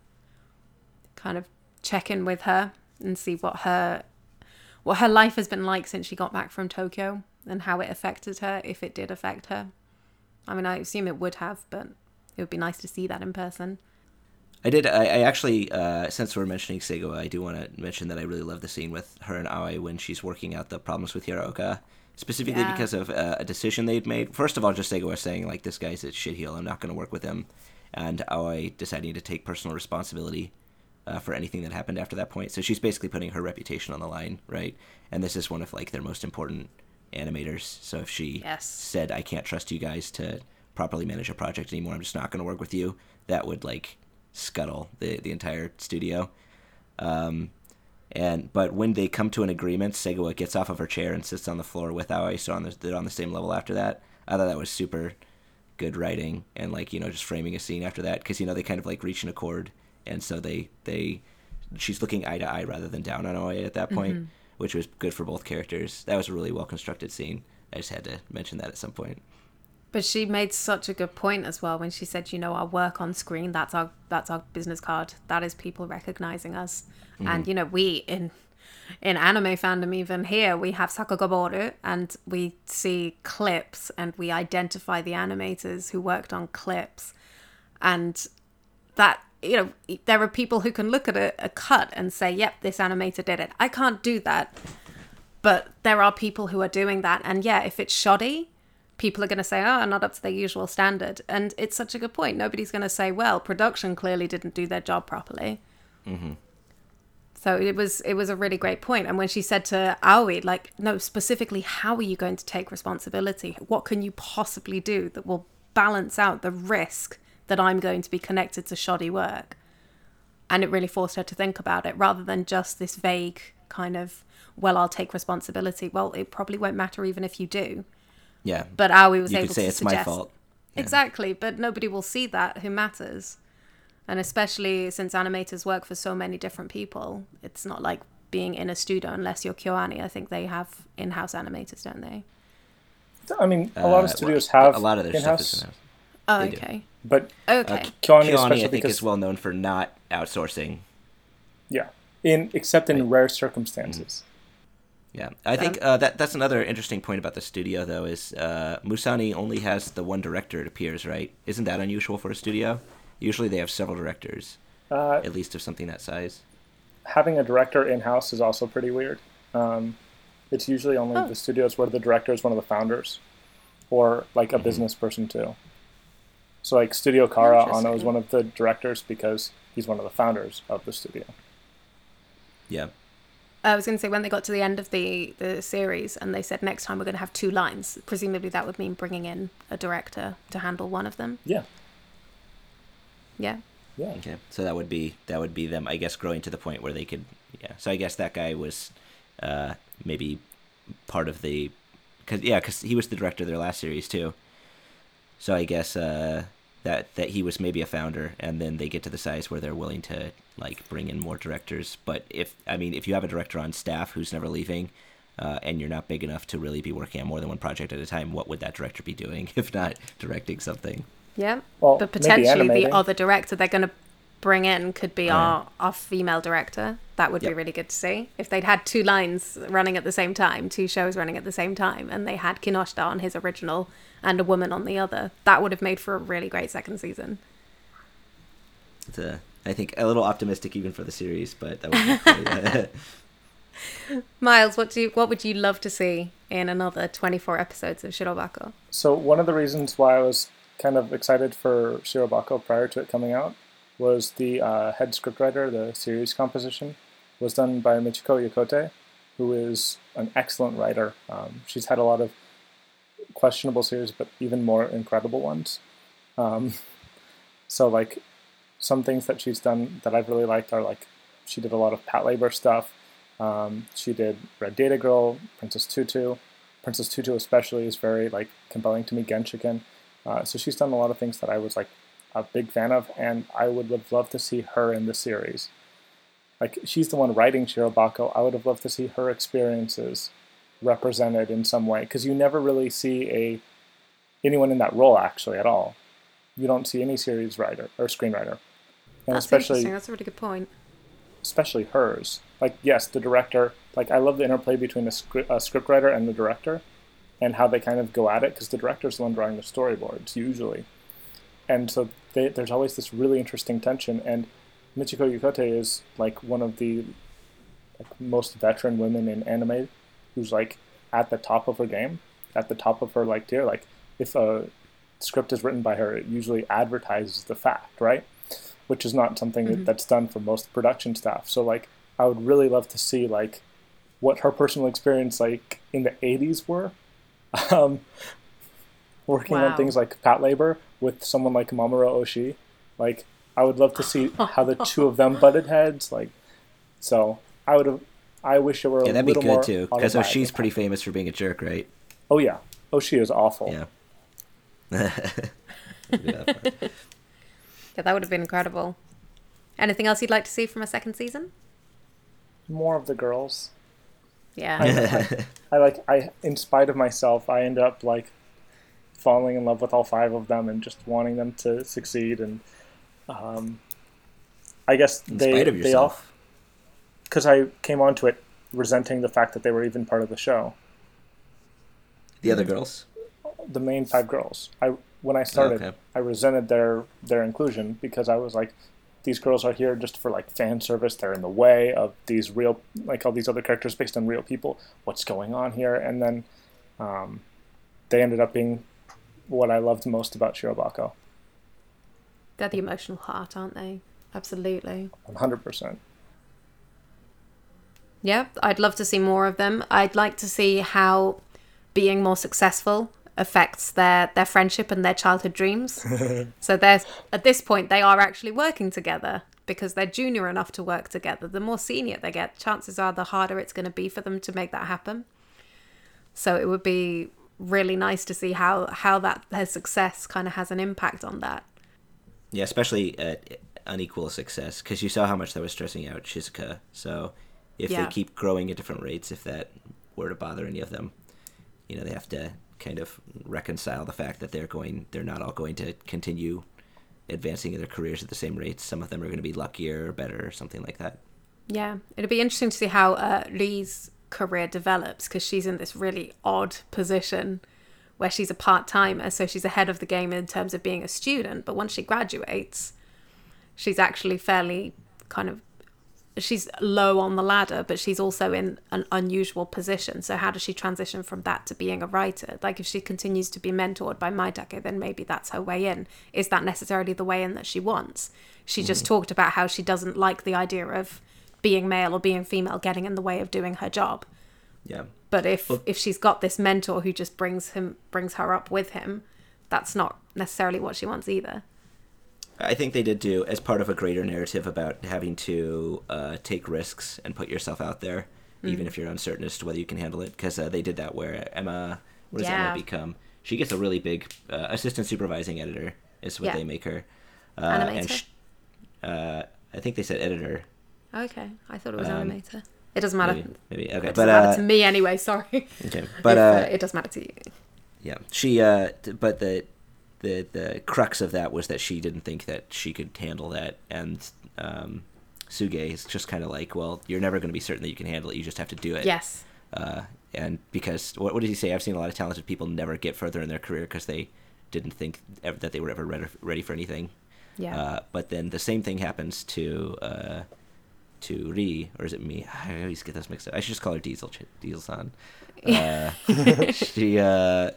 Kind of check in with her and see what her what her life has been like since she got back from Tokyo and how it affected her, if it did affect her. I mean, I assume it would have, but it would be nice to see that in person. I did. I, I actually, uh, since we're mentioning Segawa, I do want to mention that I really love the scene with her and Aoi when she's working out the problems with Hiraoka, specifically yeah. because of uh, a decision they'd made. First of all, just Segawa saying like, "This guy's a shitheel. I'm not going to work with him," and Aoi deciding to take personal responsibility uh, for anything that happened after that point. So she's basically putting her reputation on the line, right? And this is one of like their most important animators. So if she yes. said, "I can't trust you guys to properly manage a project anymore. I'm just not going to work with you," that would like scuttle the the entire studio. Um, and but when they come to an agreement, Segawa gets off of her chair and sits on the floor with Aoi, so on the, they're on the same level after that. I thought that was super good writing and like you know just framing a scene after that because you know they kind of like reach an accord and so they they she's looking eye to eye rather than down on Aoi at that point, mm-hmm. which was good for both characters. That was a really well constructed scene. I just had to mention that at some point. But she made such a good point as well when she said, you know, our work on screen, that's our that's our business card. That is people recognizing us. Mm-hmm. And you know, we in in anime fandom even here we have Sakugabooru and we see clips and we identify the animators who worked on clips. And that you know there are people who can look at a, a cut and say yep this animator did it. I can't do that but there are people who are doing that. And yeah if it's shoddy people are going to say oh not up to their usual standard. And it's such a good point. Nobody's going to say well production clearly didn't do their job properly. Mm-hmm. So it was it was a really great point. And when she said to Aoi, like, no, specifically, how are you going to take responsibility? What can you possibly do that will balance out the risk that I'm going to be connected to shoddy work? And it really forced her to think about it rather than just this vague kind of, well, I'll take responsibility. Well, it probably won't matter even if you do. Yeah. But Aoi was you able could say to it's suggest, my fault. Yeah. Exactly, but nobody will see that who matters and especially since animators work for so many different people it's not like being in a studio unless you're KyoAni. I think they have in-house animators, don't they? I mean, a lot of uh, studios have a lot of their in-house. stuff is in-house. Oh, They do. okay. But Okay. Uh, KyoAni, KyoAni, especially I think, because is well known for not outsourcing. yeah, in except in Right. rare circumstances. Yeah, I think uh, that that's another interesting point about the studio, though, is uh, Musani only has the one director. It appears, right? Isn't that unusual for a studio? Usually, they have several directors, Uh, at least of something that size. having a director in house is also pretty weird. Um, it's usually only Oh. the studios where the director is one of the founders, or like a Mm-hmm. business person too. So like Studio Khara, Anno is one of the directors because he's one of the founders of the studio. Yeah, I was going to say when they got to the end of the the series and they said next time we're going to have two lines. Presumably that would mean bringing in a director to handle one of them. Yeah, Yeah. yeah. okay. So that would be that would be them, I guess, growing to the point where they could. Yeah. So I guess that guy was uh, maybe part of the, cause yeah, because he was the director of their last series too. So I guess uh, that that he was maybe a founder, and then they get to the size where they're willing to like bring in more directors. But if I mean, if you have a director on staff who's never leaving, uh, and you're not big enough to really be working on more than one project at a time, what would that director be doing if not directing something? Yeah. Well, but potentially the other director they're going to bring in could be yeah. our, our female director. That would be really good to see. If they'd had two lines running at the same time, two shows running at the same time, and they had Kinoshita on his original and a woman on the other, that would have made for a really great second season. It's a, I think a little optimistic even for the series, but that would be. Miles, what do you, what would you love to see in another 24 episodes of Shirobako? So one of the reasons why I was kind of excited for Shirobako prior to it coming out was the uh, head scriptwriter, the series composition, was done by Michiko Yokote, who is an excellent writer. Um, she's had a lot of questionable series, but even more incredible ones. Um, so like some things that she's done that I've really liked are like she did a lot of Patlabor stuff. Um, she did Red Data Girl, Princess Tutu. Princess Tutu especially is very like compelling to me. Genshiken. Uh, so she's done a lot of things that I was like a big fan of, and I would have loved to see her in the series. Like she's the one writing Shirobako. I would have loved to see her experiences represented in some way because you never really see a anyone in that role actually at all. You don't see any series writer or screenwriter, and That's especially. That's a really good point. especially hers. Like, yes, the director. Like, I love the interplay between a, script, a scriptwriter and the director, and how they kind of go at it. Because the director's the one drawing the storyboards usually, and so they, there's always this really interesting tension. And Michiko Yokote is like one of the like, most veteran women in anime, who's like at the top of her game, at the top of her like tier. Like, if a script is written by her, it usually advertises the fact, right? which is not something that mm-hmm. that's done for most production staff. So like I would really love to see like what her personal experience like in the 80s were um, working Wow. on things like Patlabor with someone like Mamoru Oshii. Like I would love to see how the two of them butted heads like so I would have I wish it were yeah, a that'd be little good more too, because automatic. she's pretty famous for being a jerk, right? Oh yeah. Oshii is awful. Yeah. Yeah. Yeah, that would have been incredible. Anything else you'd like to see from a second season? More of the girls. Yeah. I like I in spite of myself, I end up like falling in love with all five of them and just wanting them to succeed and um I guess In they spite of they all because I came onto it resenting the fact that they were even part of the show. The other girls. The main five girls. I when I started, Okay. I resented their their inclusion because I was like, these girls are here just for like fan service. They're in the way of these real like all these other characters based on real people. What's going on here? And then um, they ended up being what I loved most about Shirobako. They're the emotional heart, aren't they? Absolutely. One hundred percent. Yeah, I'd love to see more of them. I'd like to see how being more successful affects their their friendship and their childhood dreams. so there's at this point they are actually working together because they're junior enough to work together. The more senior they get, chances are the harder it's going to be for them to make that happen. So it would be really nice to see how how that their success kind of has an impact on that. Yeah, especially at unequal success, because you saw how much that was stressing out Shizuka. So if Yeah. they keep growing at different rates, if that were to bother any of them, you know, they have to kind of reconcile the fact that they're going they're not all going to continue advancing in their careers at the same rates. Some of them are going to be luckier or better or something like that. Yeah, it'd be interesting to see how uh, Lee's career develops because she's in this really odd position where she's a part timer, so she's ahead of the game in terms of being a student. But once she graduates, she's actually fairly kind of she's low on the ladder, but she's also in an unusual position. So how does she transition from that to being a writer? Like if she continues to be mentored by Maitake, then maybe that's her way in. Is that necessarily the way in that she wants? She just mm. talked about how she doesn't like the idea of being male or being female getting in the way of doing her job. Yeah. But if well, if she's got this mentor who just brings him brings her up with him, that's not necessarily what she wants either. I think they did do as part of a greater narrative about having to uh, take risks and put yourself out there, mm-hmm. even if you're uncertain as to whether you can handle it. Because uh, they did that where Emma, what does yeah. Emma become? She gets a really big uh, assistant supervising editor, is what yeah. they make her. Uh, animator. And uh, I think they said editor. Okay, I thought it was um, animator. It doesn't matter. Maybe, maybe. okay, it but matter to me anyway. Sorry. Okay, but if, it does matter to you. Yeah, she. but the the the crux of that was that she didn't think that she could handle that, and um, Suge is just kind of like, well, you're never going to be certain that you can handle it. You just have to do it. Yes. Uh, and because what, what did he say? I've seen a lot of talented people never get further in their career because they didn't think ever, that they were ever ready, ready for anything. Yeah. Uh, but then the same thing happens to uh, to Ri, or is it me? I always get this mixed up. I should just call her Diesel Diesel San. Uh, she uh,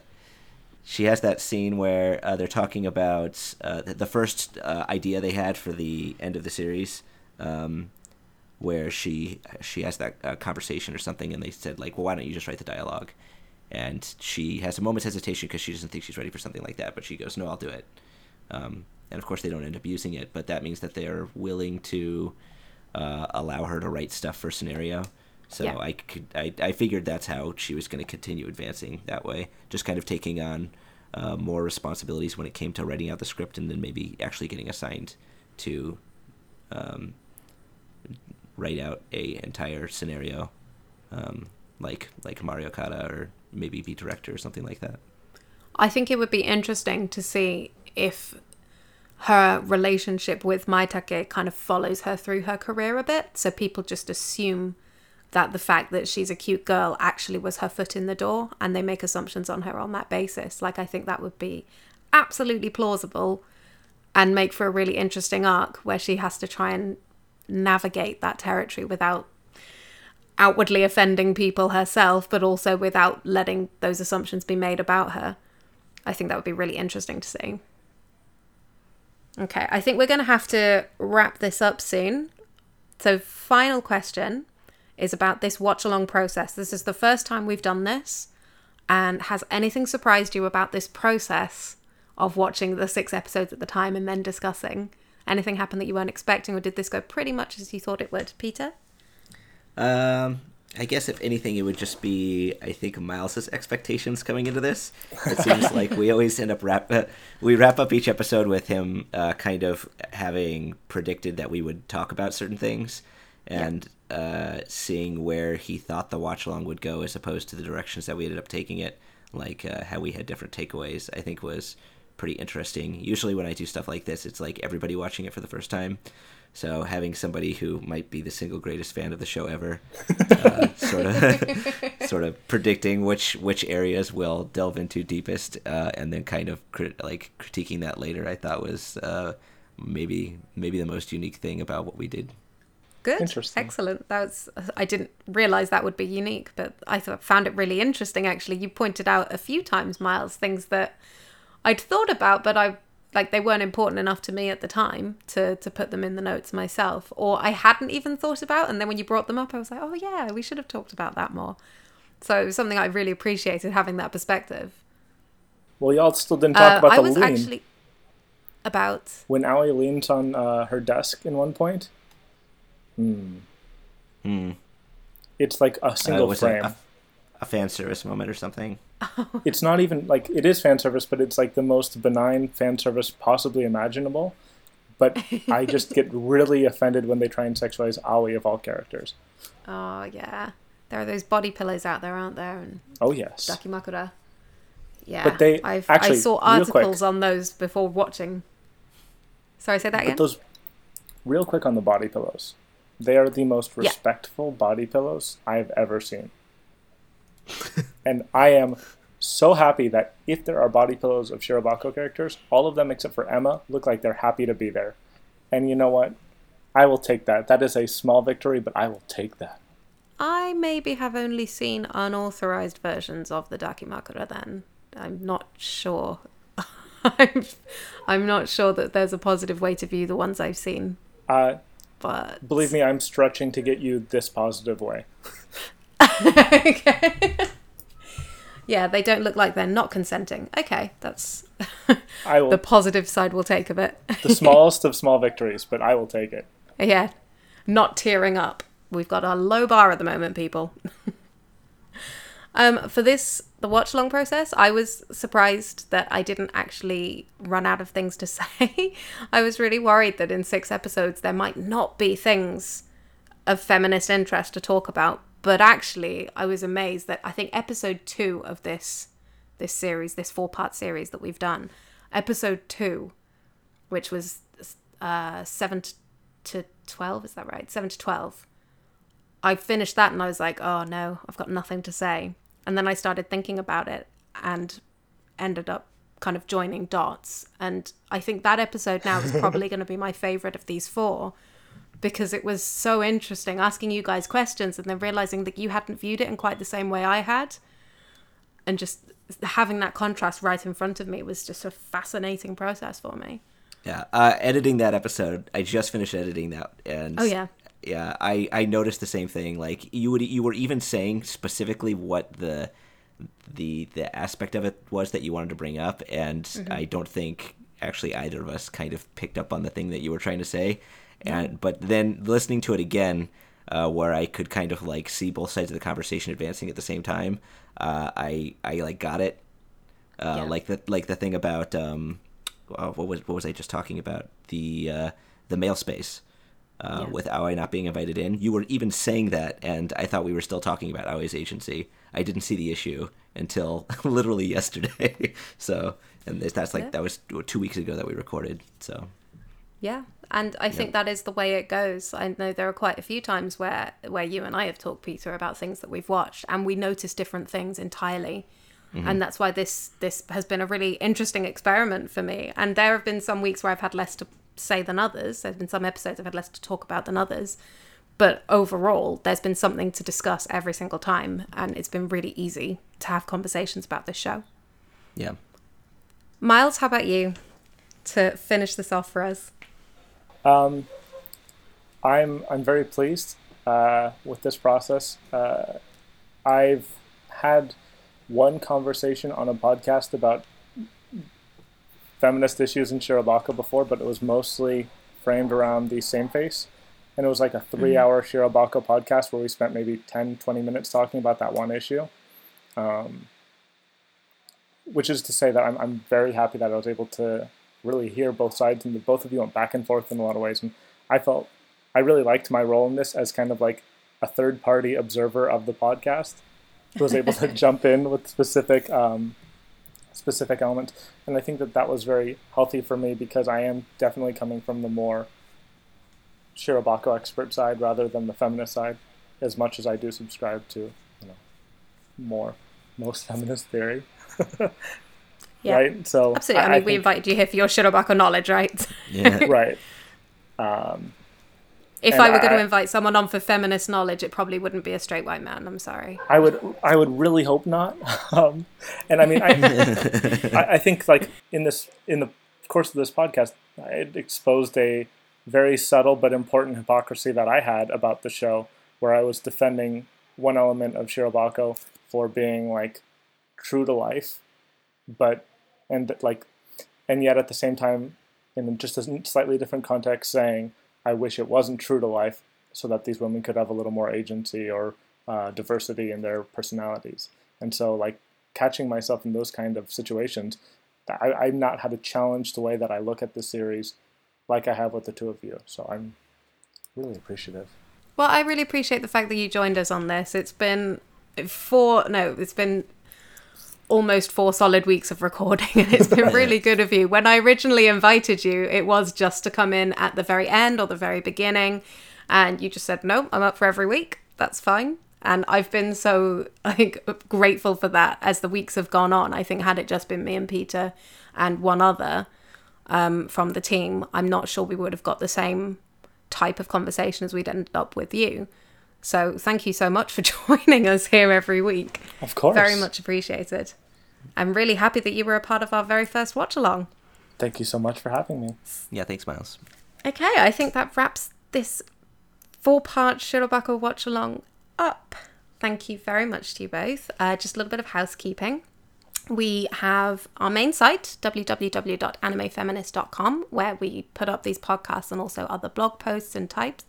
she has that scene where uh, they're talking about uh, the first uh, idea they had for the end of the series, um, where she she has that uh, conversation or something, and they said like, "Well, why don't you just write the dialogue?" And she has a moment's hesitation because she doesn't think she's ready for something like that, but she goes, "No, I'll do it." Um, and of course, they don't end up using it, but that means that they're willing to uh, allow her to write stuff for scenario. So yeah. I could I, I figured that's how she was going to continue advancing that way, just kind of taking on uh, more responsibilities when it came to writing out the script, and then maybe actually getting assigned to um, write out a entire scenario, um, like like Mari Okada or maybe be director or something like that. I think it would be interesting to see if her relationship with Maitake kind of follows her through her career a bit. So people just assume that the fact that she's a cute girl actually was her foot in the door and they make assumptions on her on that basis. Like, I think that would be absolutely plausible and make for a really interesting arc where she has to try and navigate that territory without outwardly offending people herself, but also without letting those assumptions be made about her. I think that would be really interesting to see. Okay, I think we're going to have to wrap this up soon. So, final question is about this watch along process. This is the first time we've done this. And has anything surprised you about this process of watching the six episodes at the time and then discussing? Anything happen that you weren't expecting, or did this go pretty much as you thought it would, Peter? Um, I guess if anything, it would just be I think Miles's expectations coming into this. It seems like we always end up wrap uh, we wrap up each episode with him uh, kind of having predicted that we would talk about certain things, and uh, seeing where he thought the watch along would go as opposed to the directions that we ended up taking it, like uh, how we had different takeaways, I think was pretty interesting. Usually, when I do stuff like this, it's like everybody watching it for the first time. So having somebody who might be the single greatest fan of the show ever, uh, sort of, sort of predicting which which areas we'll delve into deepest, uh, and then kind of crit- like critiquing that later, I thought was uh, maybe maybe the most unique thing about what we did. Good. Interesting. Excellent. That's I didn't realize that would be unique, but I thought, found it really interesting actually. You pointed out a few times, Miles, things that I'd thought about, but I like they weren't important enough to me at the time to to put them in the notes myself, or I hadn't even thought about. And then when you brought them up, I was like, oh yeah, we should have talked about that more. So it was something I really appreciated having that perspective. Well, y'all still didn't talk uh, about the I was lean. actually about when Aoi leaned on uh, her desk in one point. Hmm. Hmm. It's like a single uh, frame. A, a, fan service moment or something. it's not even like it is fan service, but it's like the most benign fan service possibly imaginable. But I just get really offended when they try and sexualize Aoi of all characters. Oh yeah, there are those body pillows out there, aren't there? And oh yes, Dakimakura. Yeah, But they- I've, actually, I saw real quick. articles on those before watching. Sorry, say that again. But those, real quick on the body pillows, they are the most Yeah. respectful body pillows I've ever seen. and I am so happy that if there are body pillows of Shirobako characters, all of them except for Emma look like they're happy to be there. And you know what? I will take that. That is a small victory, but I will take that. I maybe have only seen unauthorized versions of the Dakimakura then. I'm not sure. I'm, I'm not sure that there's a positive way to view the ones I've seen, Uh, but believe me, I'm stretching to get you this positive way. okay. yeah, they don't look like they're not consenting. Okay, that's I will the positive side we'll take of it. the smallest of small victories, but I will take it. yeah, not tearing up. We've got a low bar at the moment, people. um, for this, the watch along process, I was surprised that I didn't actually run out of things to say. I was really worried that in six episodes there might not be things of feminist interest to talk about. But actually, I was amazed that I think episode two of this this series, this four part series that we've done, episode two, which was uh, seven to- to twelve, is that right? Seven to twelve. I finished that and I was like, oh no, I've got nothing to say. And then I started thinking about it and ended up kind of joining dots. And I think that episode now is probably going to be my favorite of these four because it was so interesting asking you guys questions and then realizing that you hadn't viewed it in quite the same way I had. And just having that contrast right in front of me was just a fascinating process for me. Yeah, uh, editing that episode, I just finished editing that, and Oh, yeah. Yeah, I I noticed the same thing. Like you would you were even saying specifically what the the the aspect of it was that you wanted to bring up, and Mm-hmm. I don't think actually either of us kind of picked up on the thing that you were trying to say, and but then listening to it again. Uh, where I could kind of like see both sides of the conversation advancing at the same time, uh, I I like got it, uh, Yeah. like the like the thing about um, uh, what was what was I just talking about the uh, the male space uh, Yeah. with Aoi not being invited in. You were even saying that, and I thought we were still talking about Aoi's agency. I didn't see the issue until literally yesterday. so, and that's like Yeah. that was two weeks ago that we recorded. So, Yeah, and I think that is the way it goes. I know there are quite a few times where where you and I have talked, Peter, about things that we've watched, and we notice different things entirely. And that's why this this has been a really interesting experiment for me. And there have been some weeks where I've had less to say than others. There's been some episodes I've had less to talk about than others. But overall, there's been something to discuss every single time, and it's been really easy to have conversations about this show. yeah. Miles, how about you to finish this off for us? Um, I'm I'm very pleased uh, with this process. Uh, I've had one conversation on a podcast about feminist issues in Shirobako before, but it was mostly framed around the same face. And it was like a three hour Shirobako podcast where we spent maybe 10, 20 minutes talking about that one issue. Um, which is to say that I'm, I'm very happy that I was able to really hear both sides and that both of you went back and forth in a lot of ways. And I felt I really liked my role in this as kind of like a third party observer of the podcast who was able to jump in with specific um, specific element. And I think that that was very healthy for me because I am definitely coming from the more Shirobako expert side rather than the feminist side, as much as I do subscribe to, you know, more most feminist theory. Yeah. Right. So Absolutely. I, mean, we invited you here for your Shirobako knowledge, right? Yeah. right. Um, If And I were going to invite someone on for feminist knowledge, it probably wouldn't be a straight white man. I'm sorry. I would I would really hope not. Um, and I mean, I, I, I think like in this in the course of this podcast, I exposed a very subtle but important hypocrisy that I had about the show, where I was defending one element of Shirobako for being like true to life, but and like and yet at the same time, in just a slightly different context, saying I wish it wasn't true to life, so that these women could have a little more agency or uh, diversity in their personalities. And so, like catching myself in those kind of situations, I, I've not had to challenge the way that I look at the series, like I have with the two of you. So I'm really appreciative. Well, I really appreciate the fact that you joined us on this. It's been four, no, it's been almost four solid weeks of recording and it's been really good of you. When I originally invited you, it was just to come in at the very end or the very beginning and you just said, "No, I'm up for every week. That's fine." And I've been so like grateful for that as the weeks have gone on. I think had it just been me and Peter and one other um, from the team, I'm not sure we would have got the same type of conversation as we'd ended up with you. So thank you so much for joining us here every week. Of course. Very much appreciated. I'm really happy that you were a part of our very first watch along. Thank you so much for having me. Yeah, thanks, Miles. Okay, I think that wraps this four part Shirobako watch along up. Thank you very much to you both. Uh, just a little bit of housekeeping. We have our main site, www.animefeminist.com, where we put up these podcasts and also other blog posts and types.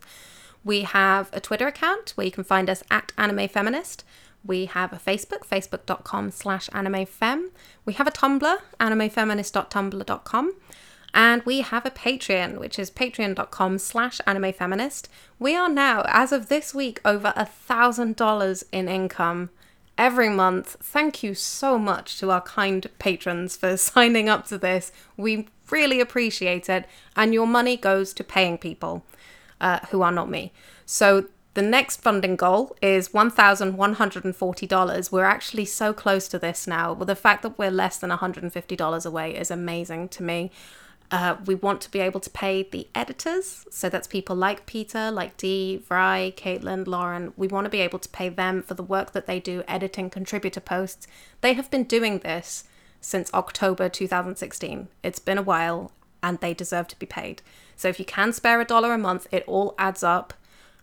We have a Twitter account where you can find us at Anime Feminist. We have a Facebook, facebook.com slash animefem. We have a Tumblr, animefeminist.tumblr.com. And we have a Patreon, which is patreon.com slash animefeminist. We are now, as of this week, over a thousand dollars in income every month. Thank you so much to our kind patrons for signing up to this. We really appreciate it. And your money goes to paying people uh, who are not me. So the next funding goal is $1,140. We're actually so close to this now. Well, the fact that we're less than $150 away is amazing to me. Uh, we want to be able to pay the editors. So that's people like Peter, like Dee, Vrai, Caitlin, Lauren. We want to be able to pay them for the work that they do editing contributor posts. They have been doing this since October 2016. It's been a while and they deserve to be paid. So if you can spare a dollar a month, it all adds up.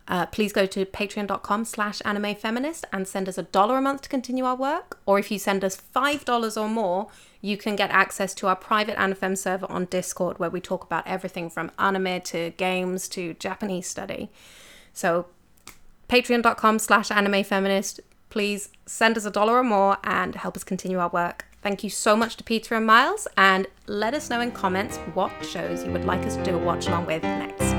Uh, please go to patreon.com slash animefeminist and send us a dollar a month to continue our work. Or if you send us $5 or more, you can get access to our private AniFem server on Discord where we talk about everything from anime to games to Japanese study. So patreon.com slash animefeminist. Please send us a dollar or more and help us continue our work. Thank you so much to Peter and Miles, and let us know in comments what shows you would like us to do a watch along with next.